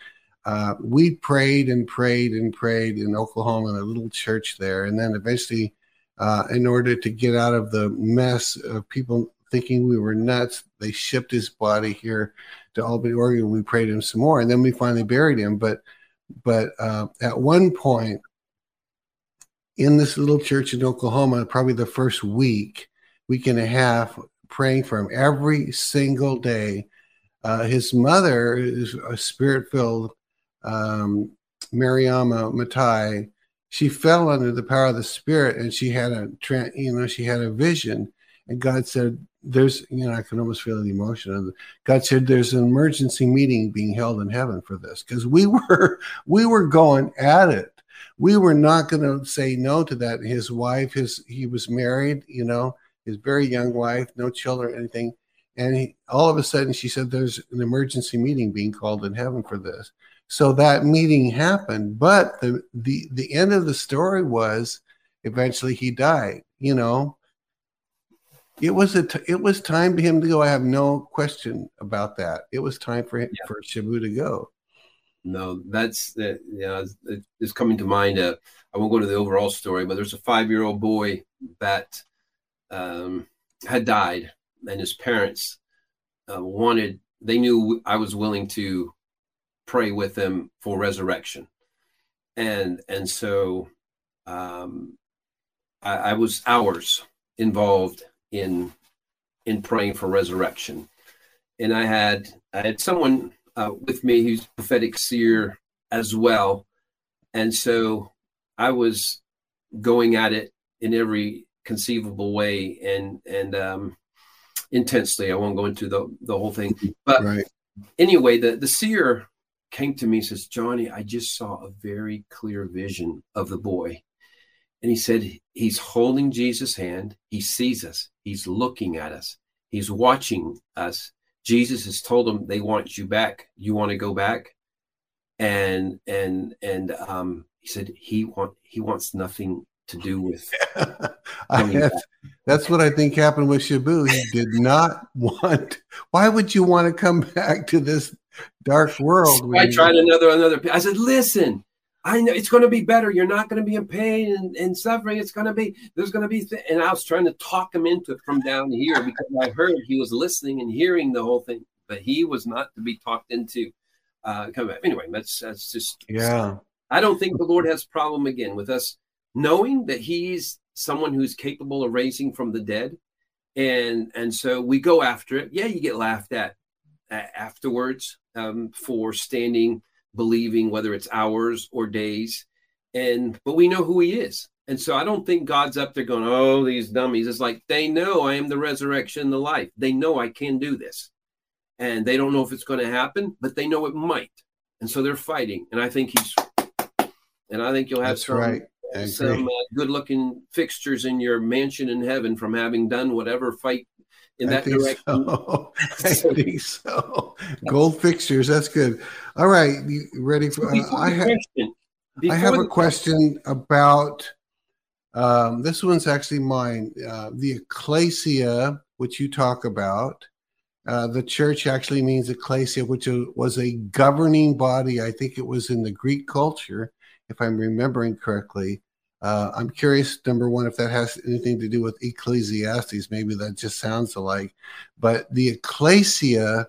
Uh, we prayed and prayed and prayed in Oklahoma in a little church there. And then eventually, uh, in order to get out of the mess of people thinking we were nuts. They shipped his body here to Albany, Oregon. We prayed him some more, and then we finally buried him. But but uh, at one point, in this little church in Oklahoma, probably the first week, week and a half, praying for him every single day. Uh, his mother is a spirit filled um, Mariama Matai. She fell under the power of the spirit and she had a, you know, she had a vision. And God said, there's, you know, I can almost feel the emotion. God said, there's an emergency meeting being held in heaven for this. Cause we were, we were going at it. We were not going to say no to that. His wife, his, he was married, you know, his very young wife, no children, anything. And he, all of a sudden, she said, There's an emergency meeting being called in heaven for this. So that meeting happened. But the, the, the end of the story was eventually he died. You know, it was a t- it was time for him to go. I have no question about that. It was time for him, yeah. for Shabu to go. No, that's uh, yeah, it's coming to mind. Uh, I won't go to the overall story, but there's a five year old boy that um, had died, and his parents uh, wanted. They knew I was willing to pray with them for resurrection, and and so um, I, I was hours involved in in praying for resurrection, and I had I had someone uh, with me who's prophetic seer as well, and so I was going at it in every conceivable way and and um, intensely. I won't go into the the whole thing, but right. anyway, the the seer came to me and says, "Johnny, I just saw a very clear vision of the boy." And he said, He's holding Jesus' hand. He sees us. He's looking at us. He's watching us. Jesus has told him they want you back. You want to go back? And and and um, he said he want he wants nothing to do with. have, that's what I think happened with Shabu. He did not want. Why would you want to come back to this dark world? So I tried another another. I said, listen. I know it's going to be better. You're not going to be in pain and, and suffering. It's going to be, there's going to be, th-. and I was trying to talk him into it from down here because I heard he was listening and hearing the whole thing, but he was not to be talked into. Uh, come back. Anyway, that's, that's just, yeah. I don't think the Lord has a problem again with us knowing that he's someone who's capable of raising from the dead and and so we go after it yeah you get laughed at uh, afterwards um, for standing believing whether it's hours or days and but we know who he is. And so i don't think god's up there going oh these dummies. It's like they know i am the resurrection the life. They know i can do this. And they don't know if it's going to happen but they know it might. And so they're fighting and i think he's and i think you'll have That's some right. Some uh, good looking fixtures in your mansion in heaven from having done whatever fight in that I direction. So. I think so. Gold fixtures. That's good. All right. You ready for uh, I, have, I have a question about um, this one's actually mine. Uh, the ecclesia, which you talk about. Uh, the church actually means ecclesia, which was a governing body. I think it was in the Greek culture if I'm remembering correctly. Uh, I'm curious, number one, if that has anything to do with Ecclesiastes. Maybe that just sounds alike. But the ecclesia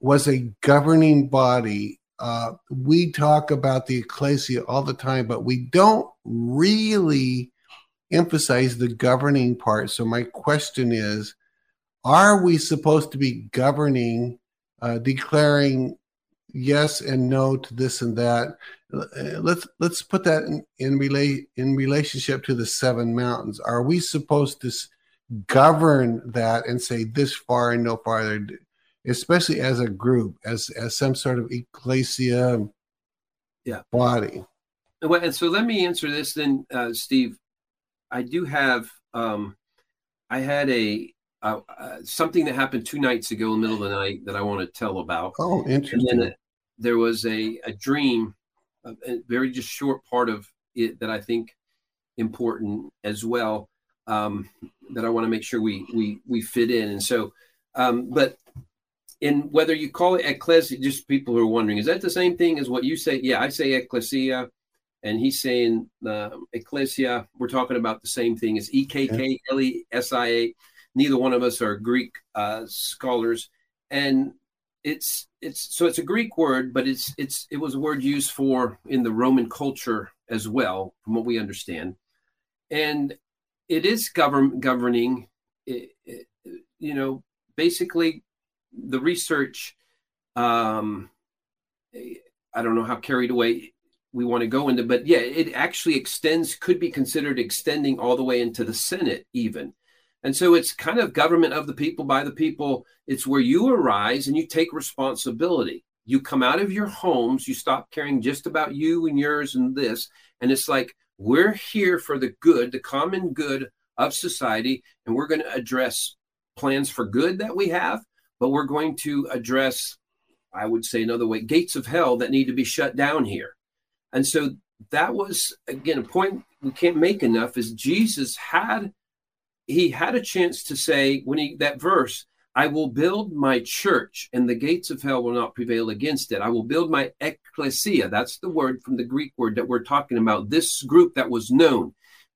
was a governing body. Uh, we talk about the ecclesia all the time, but we don't really emphasize the governing part. So, my question is Are we supposed to be governing, uh, declaring yes and no to this and that? Let's let's put that in in, relate, in relationship to the seven mountains. Are we supposed to govern that and say this far and no farther, especially as a group, as as some sort of ecclesia yeah. body? Well, and so let me answer this then, uh, Steve. I do have um, I had a uh, uh, something that happened two nights ago in the middle of the night that I want to tell about. Oh, interesting. And then there was a, a dream a, very just short part of it that I think important as well um, that I want to make sure we we we fit in. And so, um, but in whether you call it ecclesia, just people who are wondering, is that the same thing as what you say? Yeah, I say ecclesia, and he's saying uh, ecclesia. We're talking about the same thing as E K K L E S I A. Neither one of us are Greek uh, scholars, and it's it's so it's a Greek word, but it's it's it was a word used for in the Roman culture as well, from what we understand. and it is govern governing. It, it, you know, basically, the research. Um, I don't know how carried away we want to go into, but yeah, it actually extends, could be considered extending all the way into the Senate, even. And so it's kind of government of the people, by the people. It's where you arise and you take responsibility. You come out of your homes, you stop caring just about you and yours and this. And it's like, we're here for the good, the common good of society, and we're going to address plans for good that we have, but we're going to address, I would say another way, gates of hell that need to be shut down here. And so that was again a point we can't make enough is Jesus had he had a chance to say when he that verse I will build my church and the gates of hell will not prevail against it. I will build my ecclesia. That's the word from the Greek word that we're talking about. This group that was known.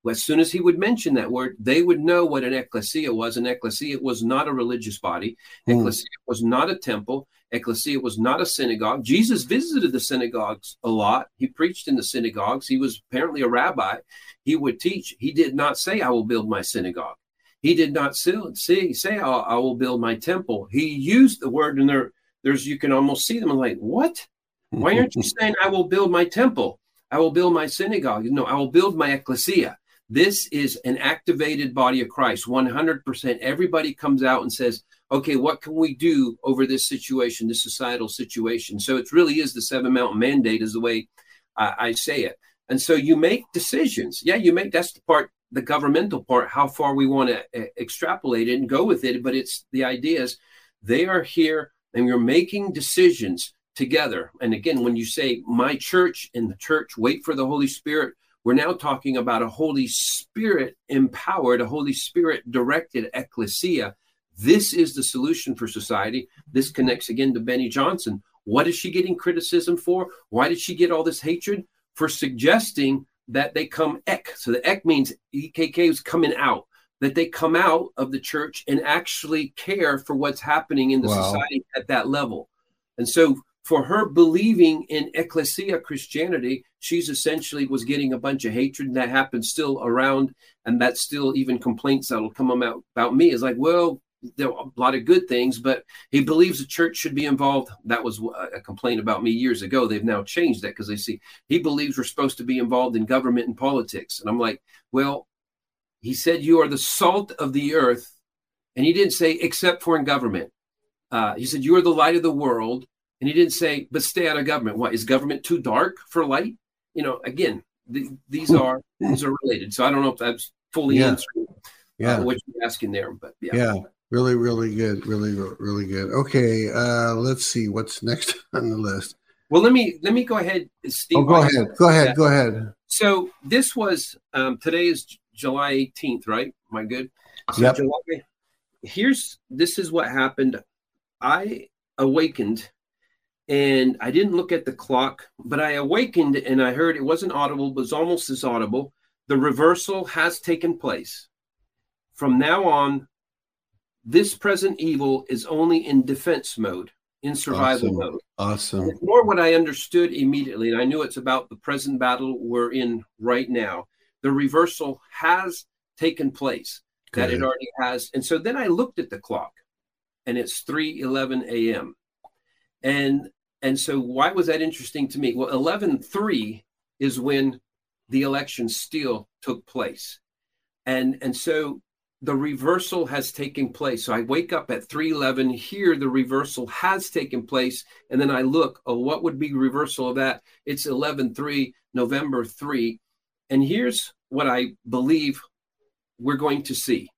As soon as he would mention that word, they would know what an ecclesia was. An ecclesia was not a religious body. Mm. Ecclesia was not a temple. Ecclesia was not a synagogue. Jesus visited the synagogues a lot. He preached in the synagogues. He was apparently a rabbi. He would teach. He did not say, I will build my synagogue. He did not say, say I will build my temple. He used the word, and there, there's you can almost see them I'm like, what? Why aren't you saying I will build my temple? I will build my synagogue. No, I will build my ecclesia. This is an activated body of Christ. 100%. Everybody comes out and says, okay, what can we do over this situation, this societal situation? So it really is the seven mountain mandate, is the way I, I say it. And so you make decisions. Yeah, you make that's the part, the governmental part, how far we want to uh, extrapolate it and go with it. But it's the idea is they are here and you're making decisions together. And again, when you say my church and the church wait for the Holy Spirit, we're now talking about a Holy Spirit empowered, a Holy Spirit directed ecclesia this is the solution for society. This connects again to Beni Johnson. What is she getting criticism for? Why did she get all this hatred? For suggesting that they come ek. So the ek means EKK is coming out, that they come out of the church and actually care for what's happening in the wow. society at that level. And so for her believing in ecclesia Christianity, she's essentially was getting a bunch of hatred and that happens still around. And that's still even complaints that'll come about, about me is like, well, there are a lot of good things, but he believes the church should be involved. That was a complaint about me years ago. They've now changed that because they see he believes we're supposed to be involved in government and politics. And I'm like, well, he said you are the salt of the earth, and he didn't say except for in government. Uh, he said you are the light of the world, and he didn't say but stay out of government. What is government too dark for light? You know, again, the, these are these are related. So I don't know if that's fully yeah. answering uh, yeah. Uh, what you're asking there, but yeah. Yeah. Really, really good. Really, really good. Okay, uh, let's see what's next on the list. Well, let me let me go ahead, Steve. Oh, go ahead. Go ahead. Go ahead. So this was um, today is July 18th, right? Am I good? So yep. July, here's this is what happened. I awakened and I didn't look at the clock, but I awakened and I heard it wasn't audible, but it was almost as audible. The reversal has taken place. From now on, this present evil is only in defense mode, in survival awesome. mode. Awesome. It's more what I understood immediately, and I knew it's about the present battle we're in right now. The reversal has taken place, Good. that it already has. And so then I looked at the clock, and it's 3 11 a.m. And and so why was that interesting to me? Well, 11 3 is when the election still took place. And and so the reversal has taken place. So I wake up at 311, here the reversal has taken place. And then I look, oh, what would be reversal of that? It's 11 3, November 3. And here's what I believe we're going to see.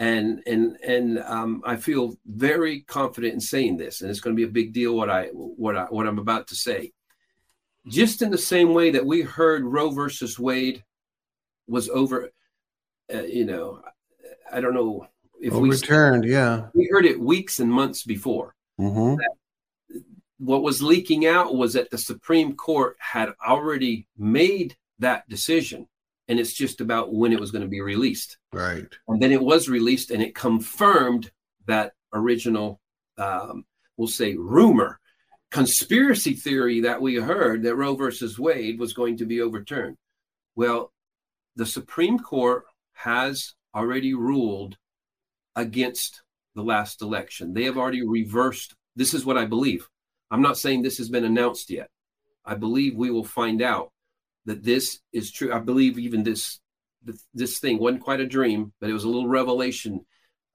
And and and um, I feel very confident in saying this, and it's going to be a big deal what I what I what I'm about to say. Just in the same way that we heard Roe versus Wade was over, uh, you know, I don't know if we overturned. We, yeah, we heard it weeks and months before. Mm-hmm. What was leaking out was that the Supreme Court had already made that decision, and it's just about when it was going to be released. Right. And then it was released, and it confirmed that original, um, we'll say, rumor, conspiracy theory that we heard that Roe versus Wade was going to be overturned. Well, the Supreme Court has already ruled against the last election. They have already reversed. This is what I believe. I'm not saying this has been announced yet. I believe we will find out that this is true. I believe even this this thing wasn't quite a dream, but it was a little revelation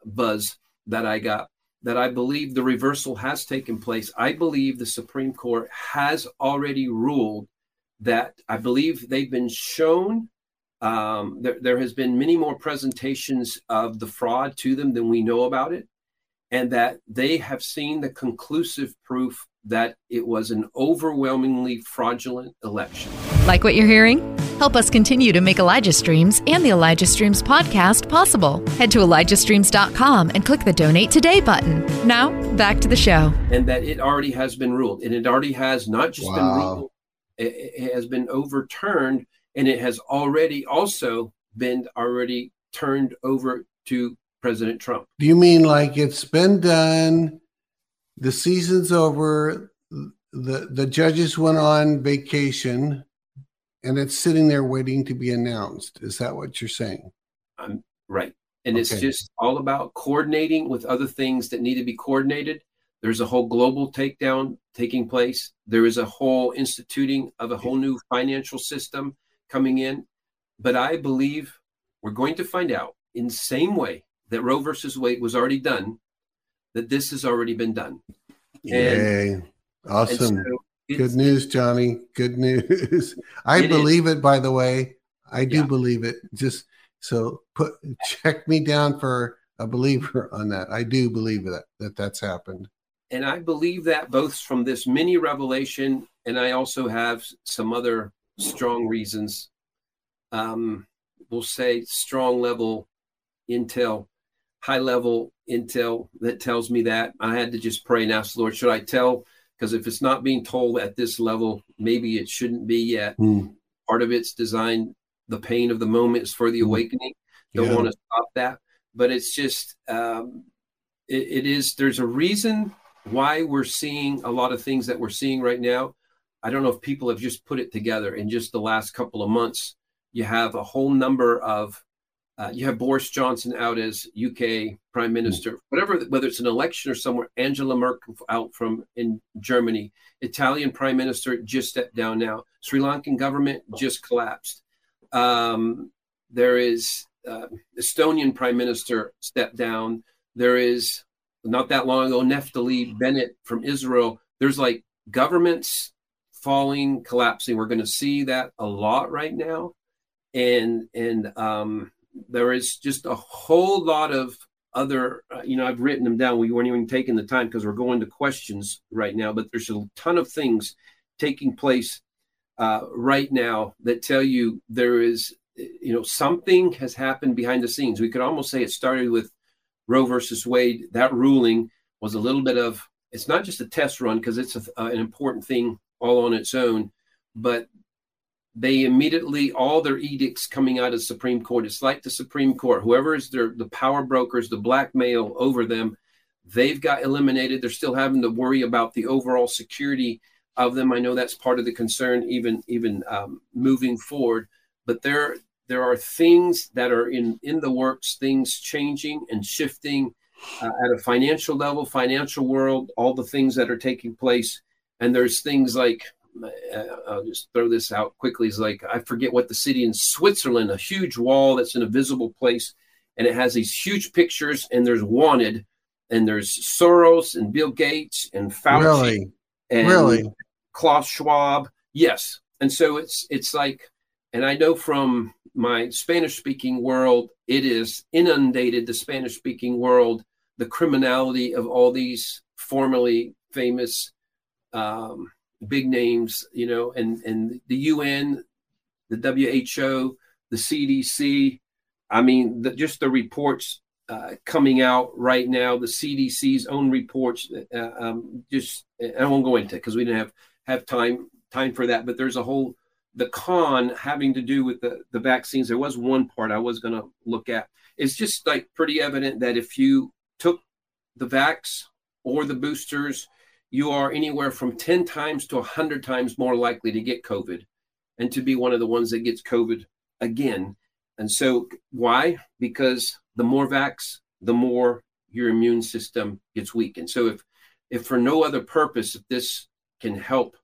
buzz that I got that I believe the reversal has taken place. I believe the Supreme Court has already ruled that I believe they've been shown. Um, there, there has been many more presentations of the fraud to them than we know about it, and that they have seen the conclusive proof that it was an overwhelmingly fraudulent election. Like what you're hearing? Help us continue to make Elijah Streams and the Elijah Streams podcast possible. Head to ElijahStreams.com and click the Donate Today button. Now, back to the show. And that it already has been ruled. And it already has not just wow. been ruled, it, it has been overturned, and it has already also been already turned over to President Trump. Do you mean like it's been done? The season's over. The the judges went on vacation and it's sitting there waiting to be announced. Is that what you're saying? I'm right. And okay. it's just all about coordinating with other things that need to be coordinated. There's a whole global takedown taking place. There is a whole instituting of a whole new financial system coming in. But I believe we're going to find out in the same way that Roe versus Wade was already done, that this has already been done. Yay. And, awesome. And so Good news, Johnny. Good news. I it believe is. it, by the way. I do yeah. believe it. Just so put check me down for a believer on that. I do believe that that that's happened. And I believe that both from this mini revelation, and I also have some other strong reasons. Um, we'll say strong level intel, high level intel that tells me that. I had to just pray and ask the Lord, should I tell because if it's not being told at this level, maybe it shouldn't be yet. Mm. Part of it's designed. The pain of the moment is for the hmm. awakening. Don't yeah. want to stop that, but it's just um, it, it is. There's a reason why we're seeing a lot of things that we're seeing right now. I don't know if people have just put it together in just the last couple of months. You have a whole number of uh, you have Boris Johnson out as UK Prime Minister, whatever, whether it's an election or somewhere. Angela Merkel out from in Germany. Italian Prime Minister just stepped down now. Sri Lankan government just collapsed. Um, there is uh, Estonian Prime Minister stepped down. There is not that long ago Naftali Bennett from Israel. There's like governments falling, collapsing. We're going to see that a lot right now, and and um, there is just a whole lot of other, uh, you know, I've written them down. We weren't even taking the time because we're going to questions right now, but there's a ton of things taking place uh, right now that tell you there is, you know, something has happened behind the scenes. We could almost say it started with Roe versus Wade. That ruling was a little bit of, it's not just a test run because it's a, uh, an important thing all on its own, but they immediately all their edicts coming out of Supreme Court. It's like the Supreme Court, whoever is their the power brokers, the blackmail over them, they've got eliminated. They're still having to worry about the overall security of them. I know that's part of the concern, even even um, moving forward. But there there are things that are in in the works, things changing and shifting uh, at a financial level, financial world, all the things that are taking place. And there's things like uh, I'll just throw this out quickly. Is like I forget what the city in Switzerland, a huge wall that's in a visible place, and it has these huge pictures. And there's wanted, and there's Soros and Bill Gates and Fauci really? and really? Klaus Schwab. Yes, and so it's it's like, and I know from my Spanish speaking world, it is inundated. The Spanish speaking world, the criminality of all these formerly famous um, big names, you know, and and the UN, the WHO, the CDC. I mean, the, just the reports uh, coming out right now, the CDC's own reports. Uh, um, just I won't go into it because we didn't have have time time for that. But there's a whole the con having to do with the the vaccines. There was one part I was going to look at. It's just like pretty evident that if you took the vax or the boosters you are anywhere from 10 times to 100 times more likely to get COVID and to be one of the ones that gets COVID again. And so, why? Because the more vax, the more your immune system gets weak. And so, if if for no other purpose, if this can help,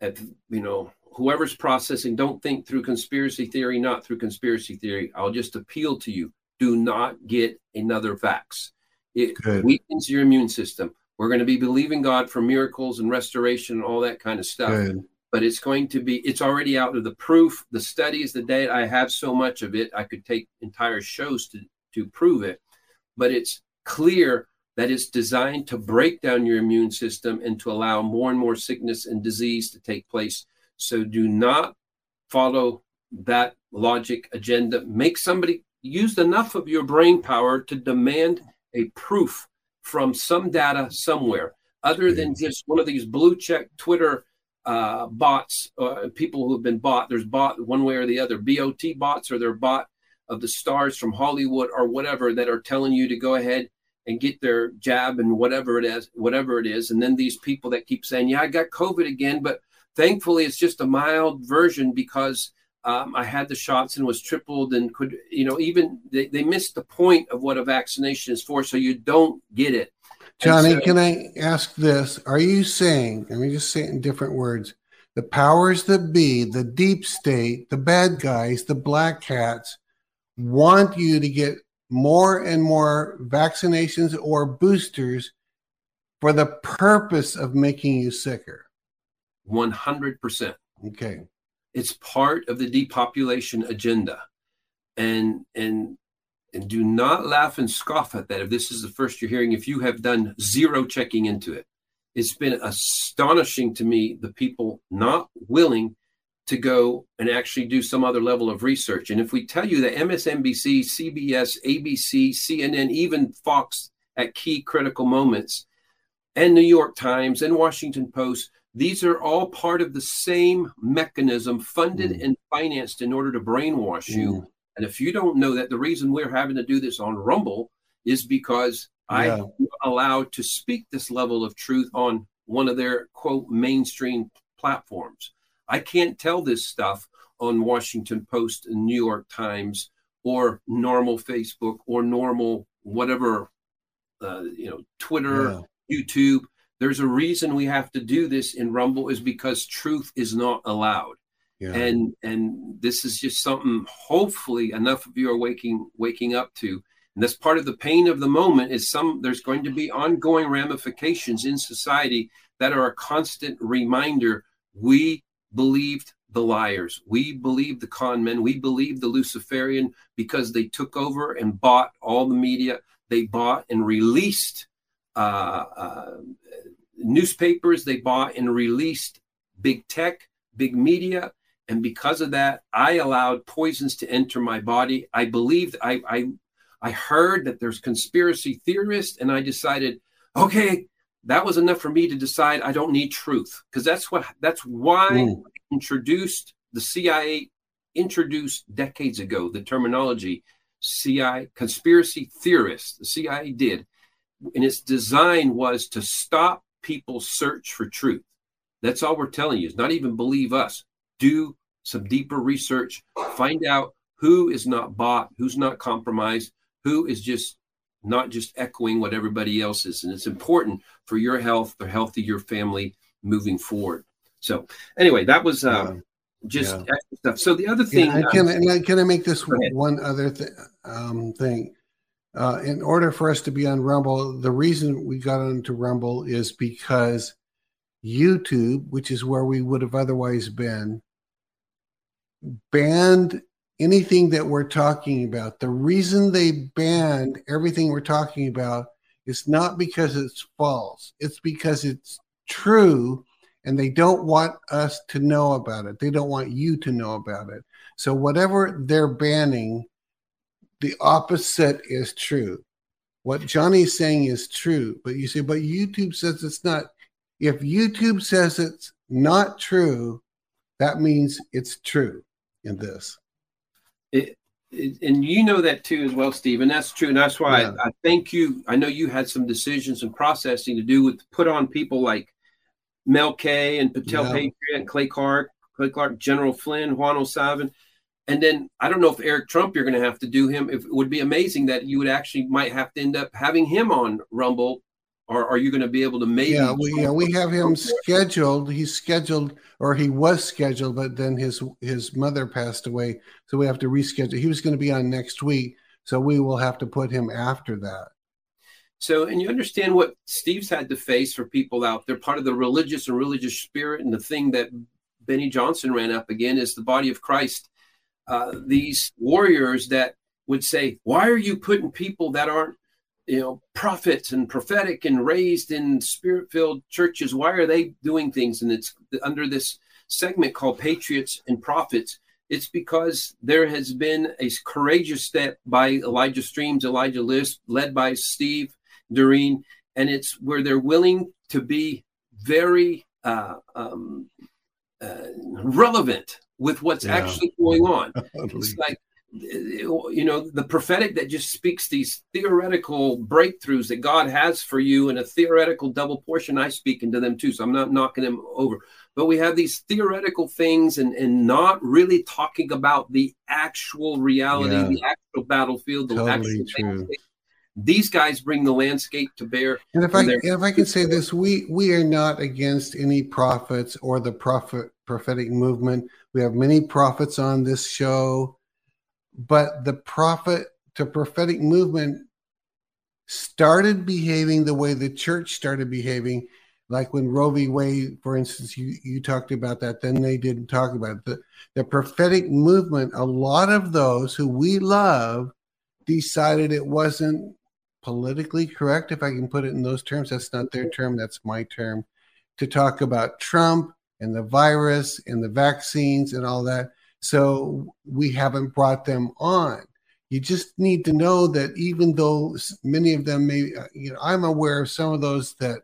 at you know whoever's processing, don't think through conspiracy theory, not through conspiracy theory. I'll just appeal to you: do not get another vax. It Good. weakens your immune system. We're going to be believing God for miracles and restoration and all that kind of stuff. Good. But it's going to be it's already out of the proof. The studies the data i have so much of it i could take entire shows to to prove it. But it's clear that it's designed to break down your immune system and to allow more and more sickness and disease to take place. So do not follow that logic agenda. Make somebody use enough of your brain power to demand a proof from some data somewhere other than just one of these blue check twitter uh, bots, uh, people who have been bought. There's bought one way or the other, BOT bots, or they're bought of the stars from Hollywood or whatever that are telling you to go ahead and get their jab and whatever it is, whatever it is. And then these people that keep saying, "Yeah, I got COVID again," but thankfully it's just a mild version because um, I had the shots and was tripled and could, you know, even they, they missed the point of what a vaccination is for, so you don't get it. Johnny, so, can I ask this? Are you saying, let me just say it in different words, the powers that be, the deep state, the bad guys, the black cats want you to get more and more vaccinations or boosters for the purpose of making you sicker? 100%. Okay. It's part of the depopulation agenda. And and and do not laugh and scoff at that if this is the first you're hearing, if you have done zero checking into it. It's been astonishing to me the people not willing to go and actually do some other level of research. And if we tell you that MSNBC, CBS, ABC, CNN, even Fox at key critical moments, and New York Times and Washington Post, these are all part of the same mechanism funded mm. and financed in order to brainwash mm. you and if you don't know that, the reason we're having to do this on Rumble is because yeah. I'm allowed to speak this level of truth on one of their quote mainstream platforms. I can't tell this stuff on Washington Post and New York Times or normal Facebook or normal whatever, uh, you know, Twitter, yeah. YouTube. There's a reason we have to do this in Rumble is because truth is not allowed. Yeah. And and this is just something hopefully enough of you are waking waking up to. And that's part of the pain of the moment is some there's going to be ongoing ramifications in society that are a constant reminder we believed the liars. We believed the con men. We believed the Luciferian because they took over and bought all the media. They bought and released uh, uh, newspapers. They bought and released big tech, big media. And because of that, I allowed poisons to enter my body. I believed I I I heard that there's conspiracy theorists, and I decided, okay, that was enough for me to decide I don't need truth. Because that's what that's why mm. I introduced the CIA introduced decades ago the terminology CIA conspiracy theorists. The CIA did, and its design was to stop people's search for truth. That's all we're telling you is not even believe us. Do some deeper research, find out who is not bought, who's not compromised, who is just not just echoing what everybody else is. And it's important for your health, the health of your family moving forward. So anyway, that was uh, just yeah. stuff. So the other thing, yeah, can, um, I, can I make this one other th- um, thing? Uh, in order for us to be on Rumble, the reason we got onto Rumble is because YouTube, which is where we would have otherwise been, banned anything that we're talking about. The reason they banned everything we're talking about is not because it's false, it's because it's true and they don't want us to know about it. They don't want you to know about it. So, whatever they're banning, the opposite is true. What Johnny's saying is true, but you say, but YouTube says it's not. If YouTube says it's not true, that means it's true in this. It, it, and you know that too as well, Steve. And that's true. And that's why yeah. I, I, thank you. I know you had some decisions and processing to do with put on people like Mel K and Patel yeah. Patriot and Clay Clark, Clay Clark, General Flynn, Juan O'Savin. And then I don't know if Eric Trump you're going to have to do him. If it would be amazing that you would actually might have to end up having him on Rumble, or are you going to be able to maybe? Yeah, we yeah we have him scheduled. He's scheduled, or he was scheduled, but then his his mother passed away, so we have to reschedule. He was going to be on next week, so we will have to put him after that. So, and you understand what Steve's had to face for people out there. Part of the religious and religious spirit, and the thing that Beni Johnson ran up again is the body of Christ. Uh, these warriors that would say, "Why are you putting people that aren't, you know, prophets and prophetic and raised in spirit-filled churches? Why are they doing things?" And it's under this segment called "Patriots and Prophets." It's because there has been a courageous step by Elijah Streams, Elijah List, led by Steve Doreen, and it's where they're willing to be very uh, um, uh, relevant with what's yeah. actually going on. it's like you know the prophetic that just speaks these theoretical breakthroughs that God has for you in a theoretical double portion. I speak into them too, so I'm not knocking them over. But we have these theoretical things and, and not really talking about the actual reality, yeah. the actual battlefield, the totally actual these guys bring the landscape to bear. And if I if I can say this, we we are not against any prophets or the prophet prophetic movement. We have many prophets on this show, but the prophet to prophetic movement started behaving the way the church started behaving. Like when Roe v. Wade, for instance, you, you talked about that, then they didn't talk about it. The, the prophetic movement, a lot of those who we love decided it wasn't politically correct, if I can put it in those terms. That's not their term, that's my term. To talk about Trump and the virus and the vaccines and all that. So we haven't brought them on. You just need to know that even though many of them may, uh, you know, I'm aware of some of those that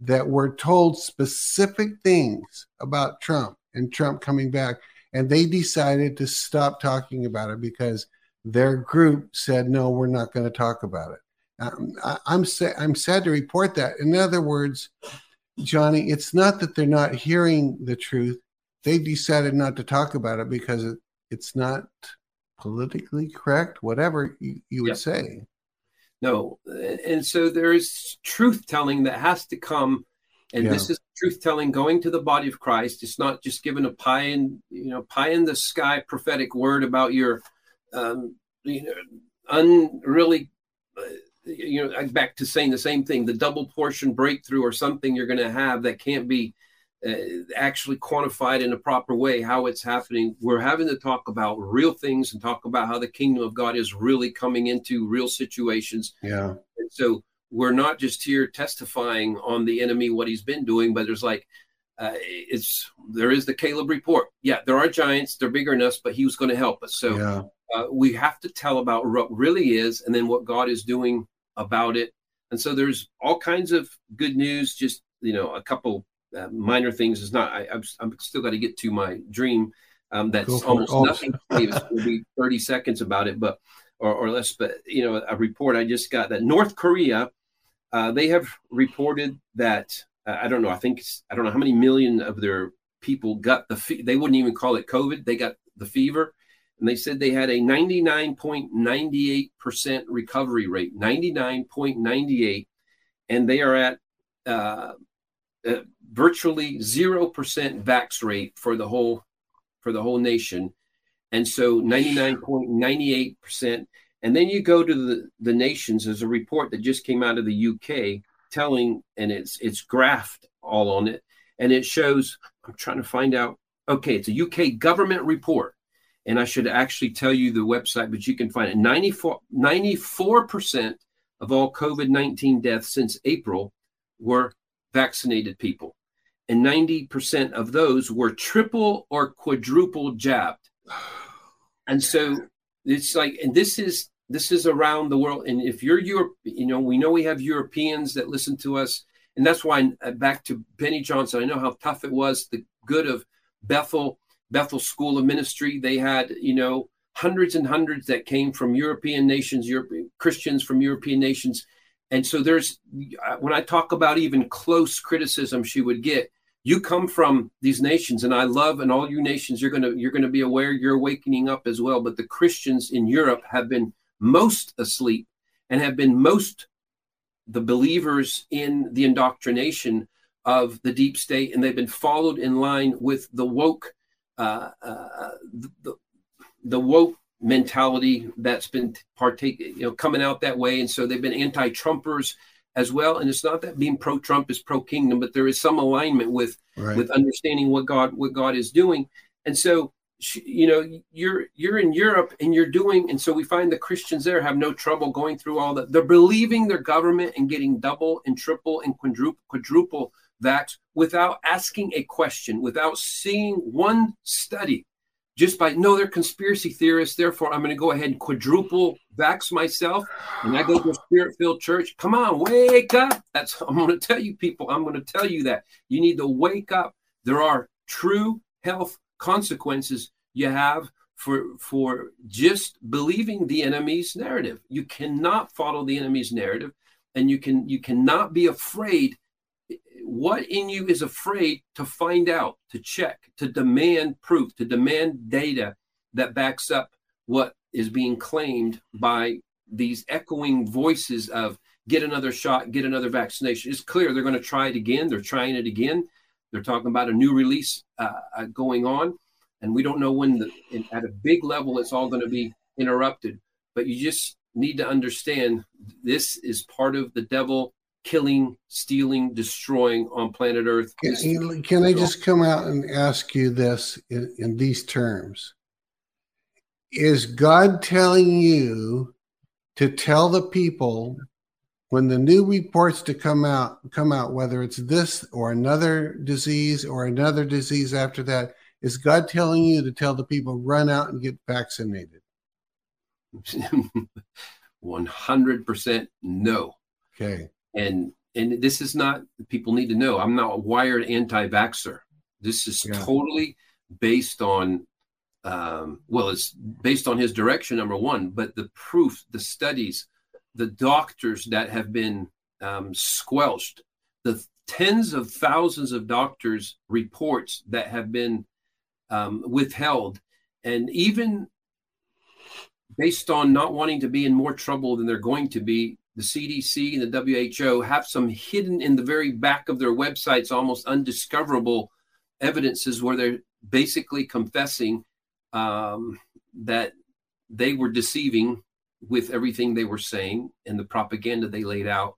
that were told specific things about Trump and Trump coming back, and they decided to stop talking about it because their group said, no, we're not going to talk about it. Um, I, I'm sa- I'm sad to report that. In other words, Johnny, it's not that they're not hearing the truth; they've decided not to talk about it because it, it's not politically correct, whatever you, you would say. No, and so there is truth telling that has to come, and yeah. this is truth telling going to the body of Christ. It's not just giving a pie in you know pie in the sky prophetic word about your um, you know unreally uh, you know back to saying the same thing the double portion breakthrough or something you're going to have that can't be uh, actually quantified in a proper way how it's happening. We're having to talk about real things and talk about how the kingdom of god is really coming into real situations. Yeah. And so we're not just here testifying on the enemy what he's been doing but there's like uh, it's there is the caleb report. Yeah there are giants they're bigger than us but he was going to help us. So yeah. uh, we have to tell about what really is and then what god is doing about it. And so there's all kinds of good news. Just you know, a couple uh, minor things It's not. I, I'm, I'm still got to get to my dream. Um, that's almost nothing. It's going to be 30 seconds about it, but or, or less. But you know, a report I just got that North Korea, uh, they have reported that uh, I don't know. I think I don't know how many million of their people got the. Fe- they wouldn't even call it COVID. They got the fever, and they said they had a 99.98% recovery rate 99.98 and they are at uh, uh, virtually 0% vax rate for the whole for the whole nation. And so 99.98% and then you go to the, the nations. There's a report that just came out of the uk telling and it's it's graphed all on it and it shows i'm trying to find out okay it's a uk government report and I should actually tell you the website, but you can find it. 94, 94% of all COVID 19 deaths since April were vaccinated people. And 90% of those were triple or quadruple jabbed. And so it's like, and this is this is around the world. And if you're Europe, you know, we know we have Europeans that listen to us. And that's why uh, back to Beni Johnson, I know how tough it was, the good of Bethel Bethel School of Ministry. They had, you know, hundreds and hundreds that came from European nations, European Christians from European nations. And so there's, uh, when I talk about even close criticism she would get, you come from these nations and i love and all you nations you're going to you're going to be aware you're awakening up as well but the christians in europe have been most asleep and have been most the believers in the indoctrination of the deep state and they've been followed in line with the woke uh, uh, the, the woke mentality that's been partake you know coming out that way and so they've been anti-trumpers as well. And it's not that being pro Trump is pro kingdom, but there is some alignment with right. with understanding what God what God is doing. And so you know you're you're in Europe and you're doing and so we find the Christians there have no trouble going through all that they're believing their government and getting double and triple and quadruple quadruple that without asking a question without seeing one study just by no, they're conspiracy theorists. Therefore, I'm going to go ahead and quadruple vax myself, and I go to a spirit-filled church. Come on, wake up! That's I'm going to tell you, people. I'm going to tell you that you need to wake up. There are true health consequences you have for for just believing the enemy's narrative. You cannot follow the enemy's narrative, and you can you cannot be afraid what in you is afraid to find out, to check, to demand proof, to demand data that backs up what is being claimed by these echoing voices of get another shot, get another vaccination. It's clear they're going to try it again. They're trying it again. They're talking about a new release uh, uh going on, and we don't know when the, at a big level it's all going to be interrupted. But you just need to understand this is part of the devil killing, stealing, destroying on planet Earth. Can, can I just come out and ask you this in, in these terms? Is God telling you to tell the people when the new reports to come out come out, whether it's this or another disease or another disease after that, is God telling you to tell the people run out and get vaccinated? 100% no. Okay and and this is not people need to know i'm not a wired anti-vaxxer this is yeah. totally based on um, well it's based on his direction number one but the proof the studies the doctors that have been um, squelched the tens of thousands of doctors reports that have been um, withheld and even based on not wanting to be in more trouble than they're going to be the CDC and the WHO have some hidden in the very back of their websites, almost undiscoverable evidences where they're basically confessing um, that they were deceiving with everything they were saying and the propaganda they laid out.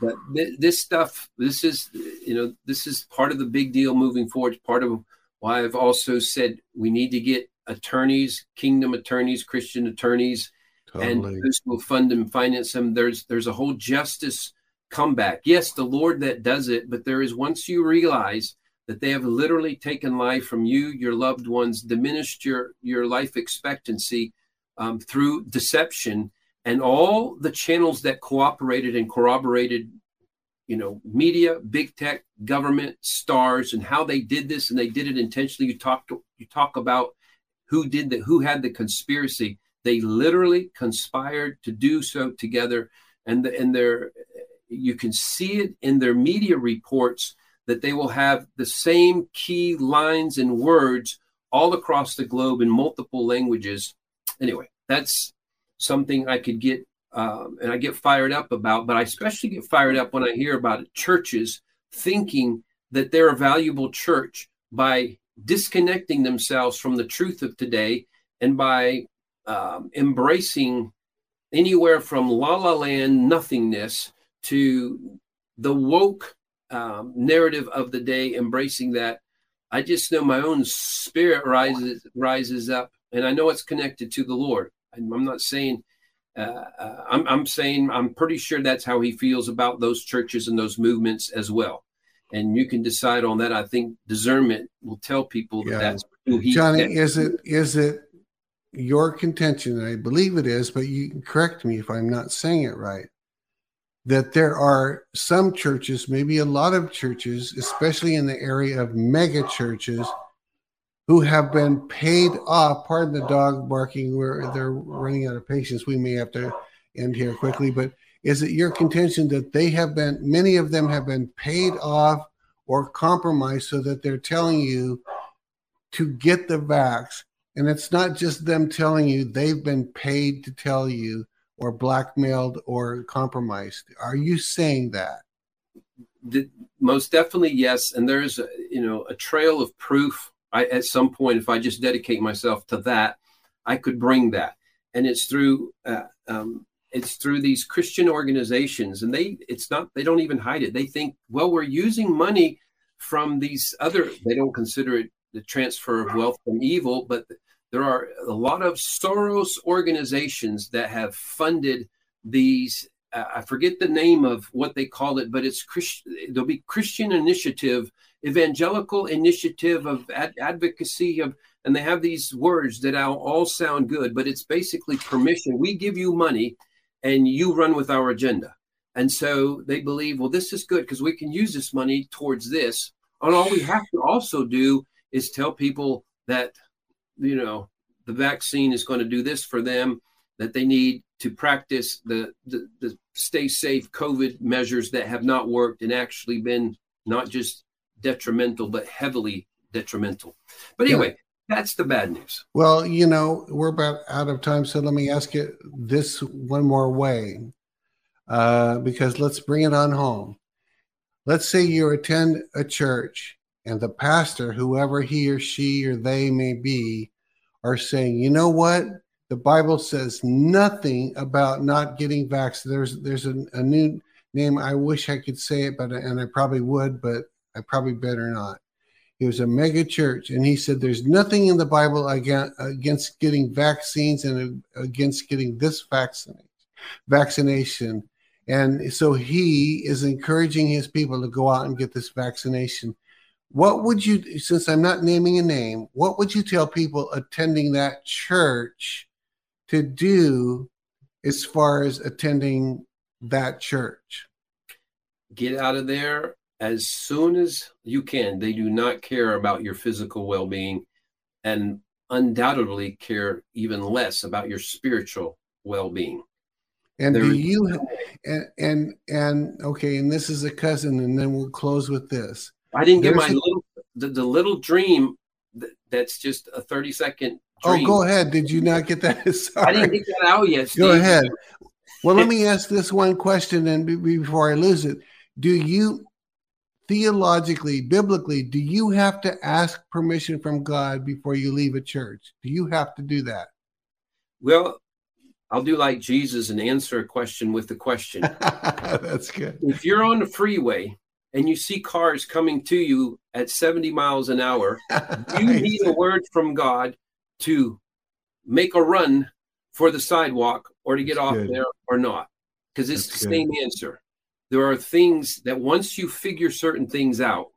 But th- this stuff, this is, you know, this is part of the big deal moving forward. It's part of why I've also said we need to get attorneys, kingdom attorneys, Christian attorneys, Totally. And those will fund and finance them. There's there's a whole justice comeback. Yes, the Lord that does it, but there is once you realize that they have literally taken life from you, your loved ones, diminished your your life expectancy um, through deception, and all the channels that cooperated and corroborated, you know, media, big tech, government, stars, and how they did this, and they did it intentionally. You talk to, you talk about who did that, who had the conspiracy they literally conspired to do so together, and and their you can see it in their media reports that they will have the same key lines and words all across the globe in multiple languages. Anyway, that's something I could get um, and I get fired up about, but I especially get fired up when I hear about churches thinking that they're a valuable church by disconnecting themselves from the truth of today and by um, embracing anywhere from la la land nothingness to the woke um, narrative of the day, embracing that. I just know my own spirit rises rises up, and I know it's connected to the Lord. I'm not saying. Uh, uh, I'm, I'm saying I'm pretty sure that's how he feels about those churches and those movements as well. And you can decide on that. I think discernment will tell people that yeah. that's who he. Johnny, that, is it is it your contention, and I believe it is, but you can correct me if I'm not saying it right, that there are some churches, maybe a lot of churches, especially in the area of mega churches, who have been paid off. Pardon the dog barking, where they're running out of patience. We may have to end here quickly, but is it your contention that they have been, many of them have been paid off or compromised so that they're telling you to get the vax. And it's not just them telling you, they've been paid to tell you or blackmailed or compromised. Are you saying that? The, most definitely, yes. And there's, a, you know, a trail of proof. I, at some point, if I just dedicate myself to that, I could bring that. And it's through uh, um, it's through these Christian organizations, and they it's not they don't even hide it. They think, well, we're using money from these other. They don't consider it the transfer of wealth from evil, but there are a lot of Soros organizations that have funded these. Uh, I forget the name of what they call it, but it's Christian. There'll be Christian Initiative, Evangelical Initiative of ad- Advocacy of, and they have these words that all, all sound good, but it's basically permission. We give you money and you run with our agenda. And so they believe, well, this is good because we can use this money towards this. And all we have to also do is tell people that, you know, the vaccine is going to do this for them, that they need to practice the, the, the stay safe COVID measures that have not worked and actually been not just detrimental, but heavily detrimental. But anyway, that's the bad news. Well, you know, we're about out of time. So let me ask you this one more way, uh, because let's bring it on home. Let's say you attend a church and the pastor, whoever he or she or they may be, are saying, you know what? The Bible says nothing about not getting vaccinated. There's there's a, a new name. I wish I could say it, but and I probably would, but I probably better not he was a mega church, and he said there's nothing in the Bible against against getting vaccines and against getting this vaccination. Vaccination, and so he is encouraging his people to go out and get this vaccination. What would you, since I'm not naming a name, what would you tell people attending that church to do as far as attending that church? Get out of there as soon as you can. They do not care about your physical well being and undoubtedly care even less about your spiritual well being. And there do you and, and and okay, and this is a cousin, and then we'll close with this. I didn't get my a, little the, the little dream that, that's just a 30 second dream. Oh, go ahead. Did you not get that? Sorry. I didn't get that out yet. Steve. Go ahead. Well, let me ask this one question, and before I lose it, do you theologically, biblically, do you have to ask permission from God before you leave a church? Do you have to do that? Well, I'll do like Jesus and answer a question with a question. That's good. If you're on the freeway and you see cars coming to you at 70 miles an hour, you need a word from God to make a run for the sidewalk or to get That's off good. there or not. Because it's That's the good. same answer there are things that once you figure certain things out,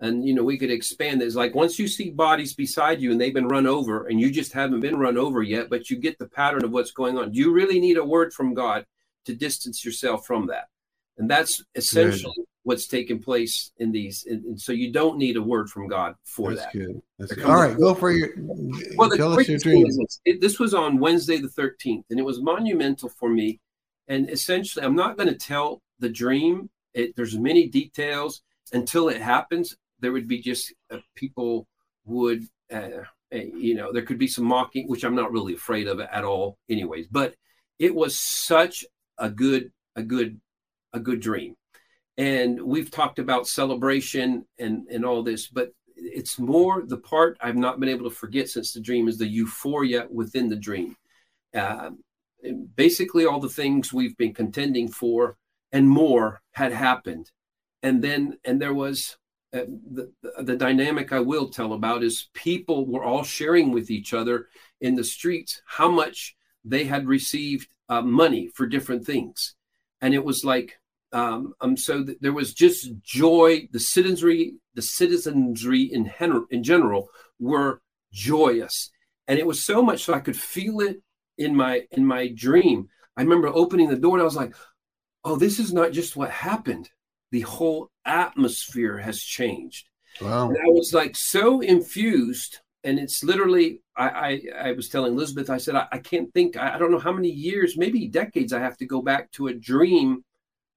and you know we could expand this like once you see bodies beside you and they've been run over and you just haven't been run over yet but you get the pattern of what's going on Do you really need a word from god to distance yourself from that and that's essentially good. what's taking place in these and, and, so you don't need a word from god for that's that good. That's good. all right go for your well tell us your dream. It, this was on wednesday the 13th and it was monumental for me and essentially i'm not going to tell the dream. It, there's many details until it happens. There would be just uh, people would, uh, you know, there could be some mocking, which I'm not really afraid of at all, anyways. But it was such a good, a good, a good dream. And we've talked about celebration and and all this, but it's more the part I've not been able to forget since the dream is the euphoria within the dream. Uh, basically, all the things we've been contending for and more had happened and then and there was uh, the, the dynamic i will tell about is people were all sharing with each other in the streets how much they had received uh, money for different things and it was like um, um so th- there was just joy the citizenry the citizenry in, hen- in general were joyous and it was so much so i could feel it in my in my dream i remember opening the door and i was like oh, this is not just what happened. The whole atmosphere has changed. Wow. And I was like so infused. And it's literally, I, I, I was telling Elizabeth, I said, I, I can't think, I, I don't know how many years, maybe decades, I have to go back to a dream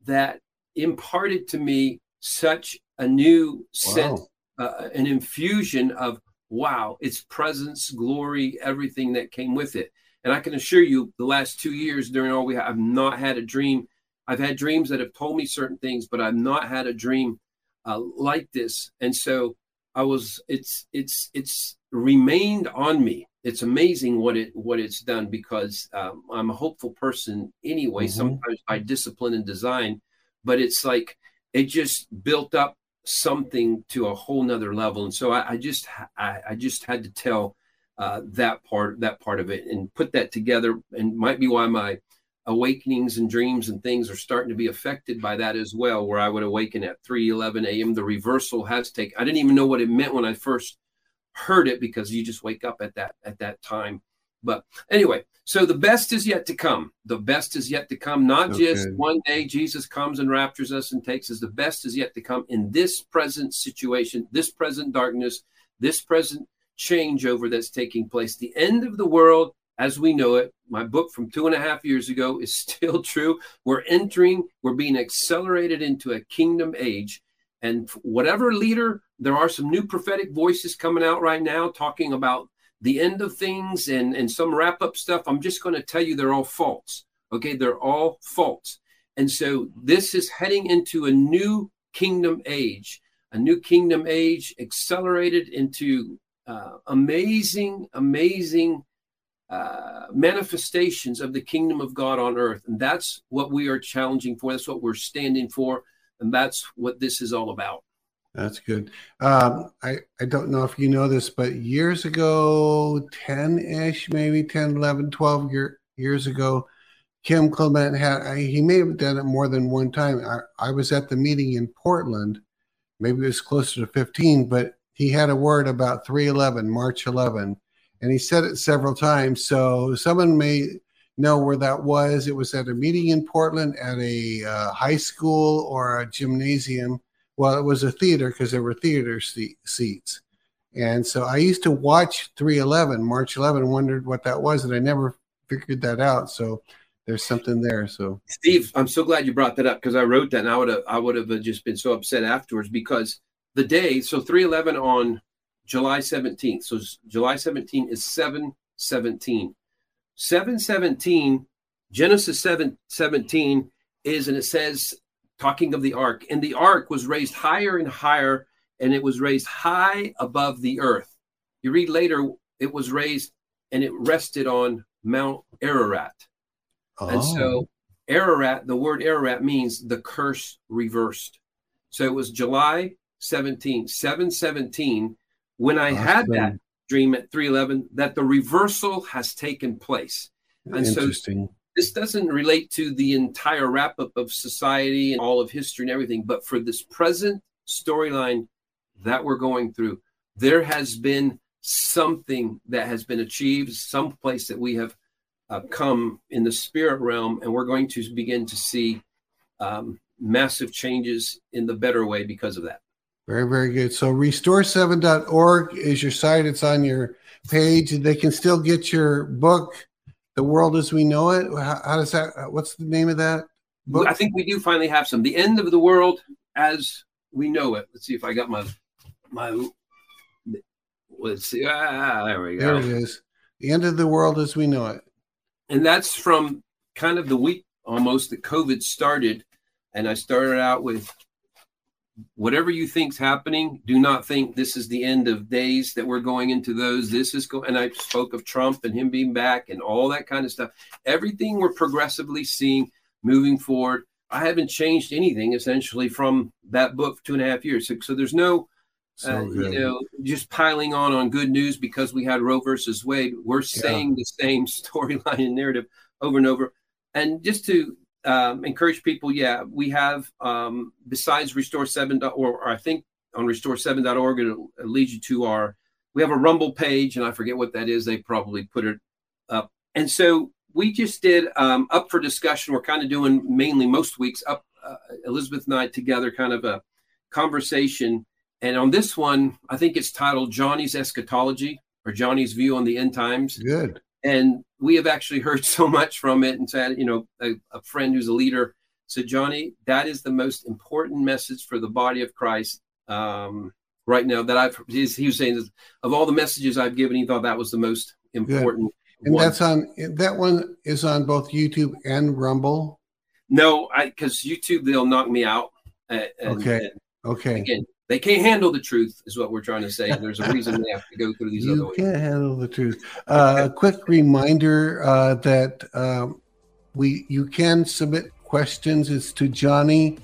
that imparted to me such a new Wow. sense, uh, an infusion of wow, its presence, glory, everything that came with it. And I can assure you, the last two years during all we have, I've not had a dream. I've had dreams that have told me certain things, but I've not had a dream uh, like this. And so I was, it's, it's, it's remained on me. It's amazing what it, what it's done because um, I'm a hopeful person anyway, Mhm. sometimes by discipline and design, but it's like, it just built up something to a whole nother level. And so I, I just, I, I just had to tell uh, that part, that part of it and put that together and might be why my, awakenings and dreams and things are starting to be affected by that as well where i would awaken at 3 11 a.m the reversal has taken i didn't even know what it meant when i first heard it because you just wake up at that at that time. But anyway so the best is yet to come. The best is yet to come. Not just one day jesus comes and raptures us and takes us. The best is yet to come in this present situation this present darkness this present changeover that's taking place. The end of the world as we know it. My book from two and a half years ago is still true. We're entering, we're being accelerated into a kingdom age. And whatever leader, there are some new prophetic voices coming out right now talking about the end of things and, and some wrap up stuff. I'm just going to tell you they're all false. Okay, they're all false. And so this is heading into a new kingdom age, a new kingdom age accelerated into uh, amazing, amazing uh, manifestations of the kingdom of God on earth. And that's what we are challenging for. That's what we're standing for. And that's what this is all about. That's good. Um, I, I don't know if you know this, but years ago, 10 ish, maybe 10, 11, 12 year, years ago, Kim Clement had, I- he may have done it more than one time. I, I was at the meeting in Portland, maybe it was closer to 15, but he had a word about 311, March 11, and he said it several times. So someone may know where that was. It was at a meeting in Portland at a uh, high school or a gymnasium well, it was a theater because there were theater se- seats. And so I used to watch 311, March 11, wondered what that was, and I never figured that out. So there's something there. So Steve, I'm so glad you brought that up because I wrote that and I would have I would have just been so upset afterwards because the day, so 311 on July 17th. So July 17 is 717. 717, Genesis 7 17 is, and it says, talking of the ark, and the ark was raised higher and higher, and it was raised high above the earth. You read later, it was raised and it rested on Mount Ararat. Oh. And Oh, so Ararat, the word Ararat means the curse reversed. So it was July 17, 717, when I had that dream at 311 that the reversal has taken place. and so- This doesn't relate to the entire wrap up of society and all of history and everything, but for this present storyline that we're going through, there has been something that has been achieved, some place that we have uh, come in the spirit realm, and we're going to begin to see um, massive changes in the better way because of that. Very, very good. So restore7.org is your site. It's on your page. They can still get your book, The World as We Know It. How, how does that, what's the name of that book? I think we do finally have some. The end of the world as we know it. Let's see if I got my my. Let's see. Ah, there we go. there it is. The End of the World as We Know It. and that's from kind of the week almost that COVID started. And I started out with whatever you think's happening, do not think this is the end of days that we're going into those. This is going, and I spoke of Trump and him being back and all that kind of stuff. Everything we're progressively seeing moving forward. I haven't changed anything essentially from that book two and a half years. So, so there's no So uh, you know, just piling on on good news because we had Roe versus Wade. We're saying the same storyline and narrative over and over. And just to um, encourage people, yeah, we have um, besides Restore Seven or I think on Restore7.org, it'll, it'll lead you to our. We have a Rumble page, and I forget what that is. They probably put it up. And so we just did um, up for discussion. We're kind of doing mainly most weeks up. Uh, Elizabeth and I together, kind of a conversation and on this one, I think it's titled Johnny's Eschatology or Johnny's View on the End Times. Good. And we have actually heard so much from it and said, you know, a, a friend who's a leader said, Johnny, that is the most important message for the body of Christ um, right now. That I've he was saying of all the messages I've given, he thought that was the most important. Good. And one. that's on that one is on both YouTube and Rumble. No, I because YouTube they'll knock me out. And, okay. And okay. Again, they can't handle the truth, is what we're trying to say. There's a reason they have to go through these you other ways. can't handle the truth. Uh, a quick reminder uh, that um, we you can submit questions. It's to Johnny.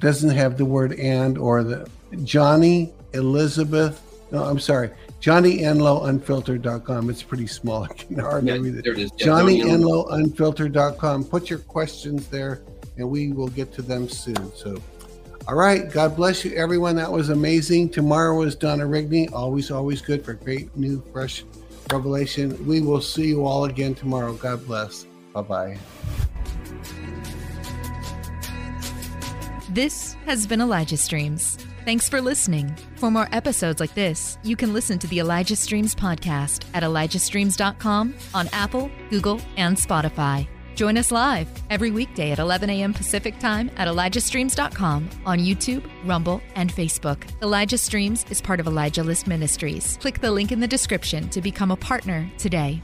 Doesn't have the word and or the Johnny Elizabeth. No, I'm sorry. Johnny Enlow Unfiltered.com. It's pretty small. I can hardly yeah, read it. There it is. Yeah, Johnny Enlow Unfiltered.com. Put your questions there and we will get to them soon. So all right. God bless you, everyone. That was amazing. Tomorrow is Donna Rigney. Always, always good for great, new, fresh revelation. We will see you all again tomorrow. God bless. Bye bye. This has been Elijah Streams. Thanks for listening. For more episodes like this, you can listen to the Elijah Streams podcast at elijahstreams.com on Apple, Google, and Spotify. Join us live every weekday at 11 a.m. Pacific Time at ElijahStreams.com on YouTube, Rumble, and Facebook. Elijah Streams is part of Elijah List Ministries. Click the link in the description to become a partner today.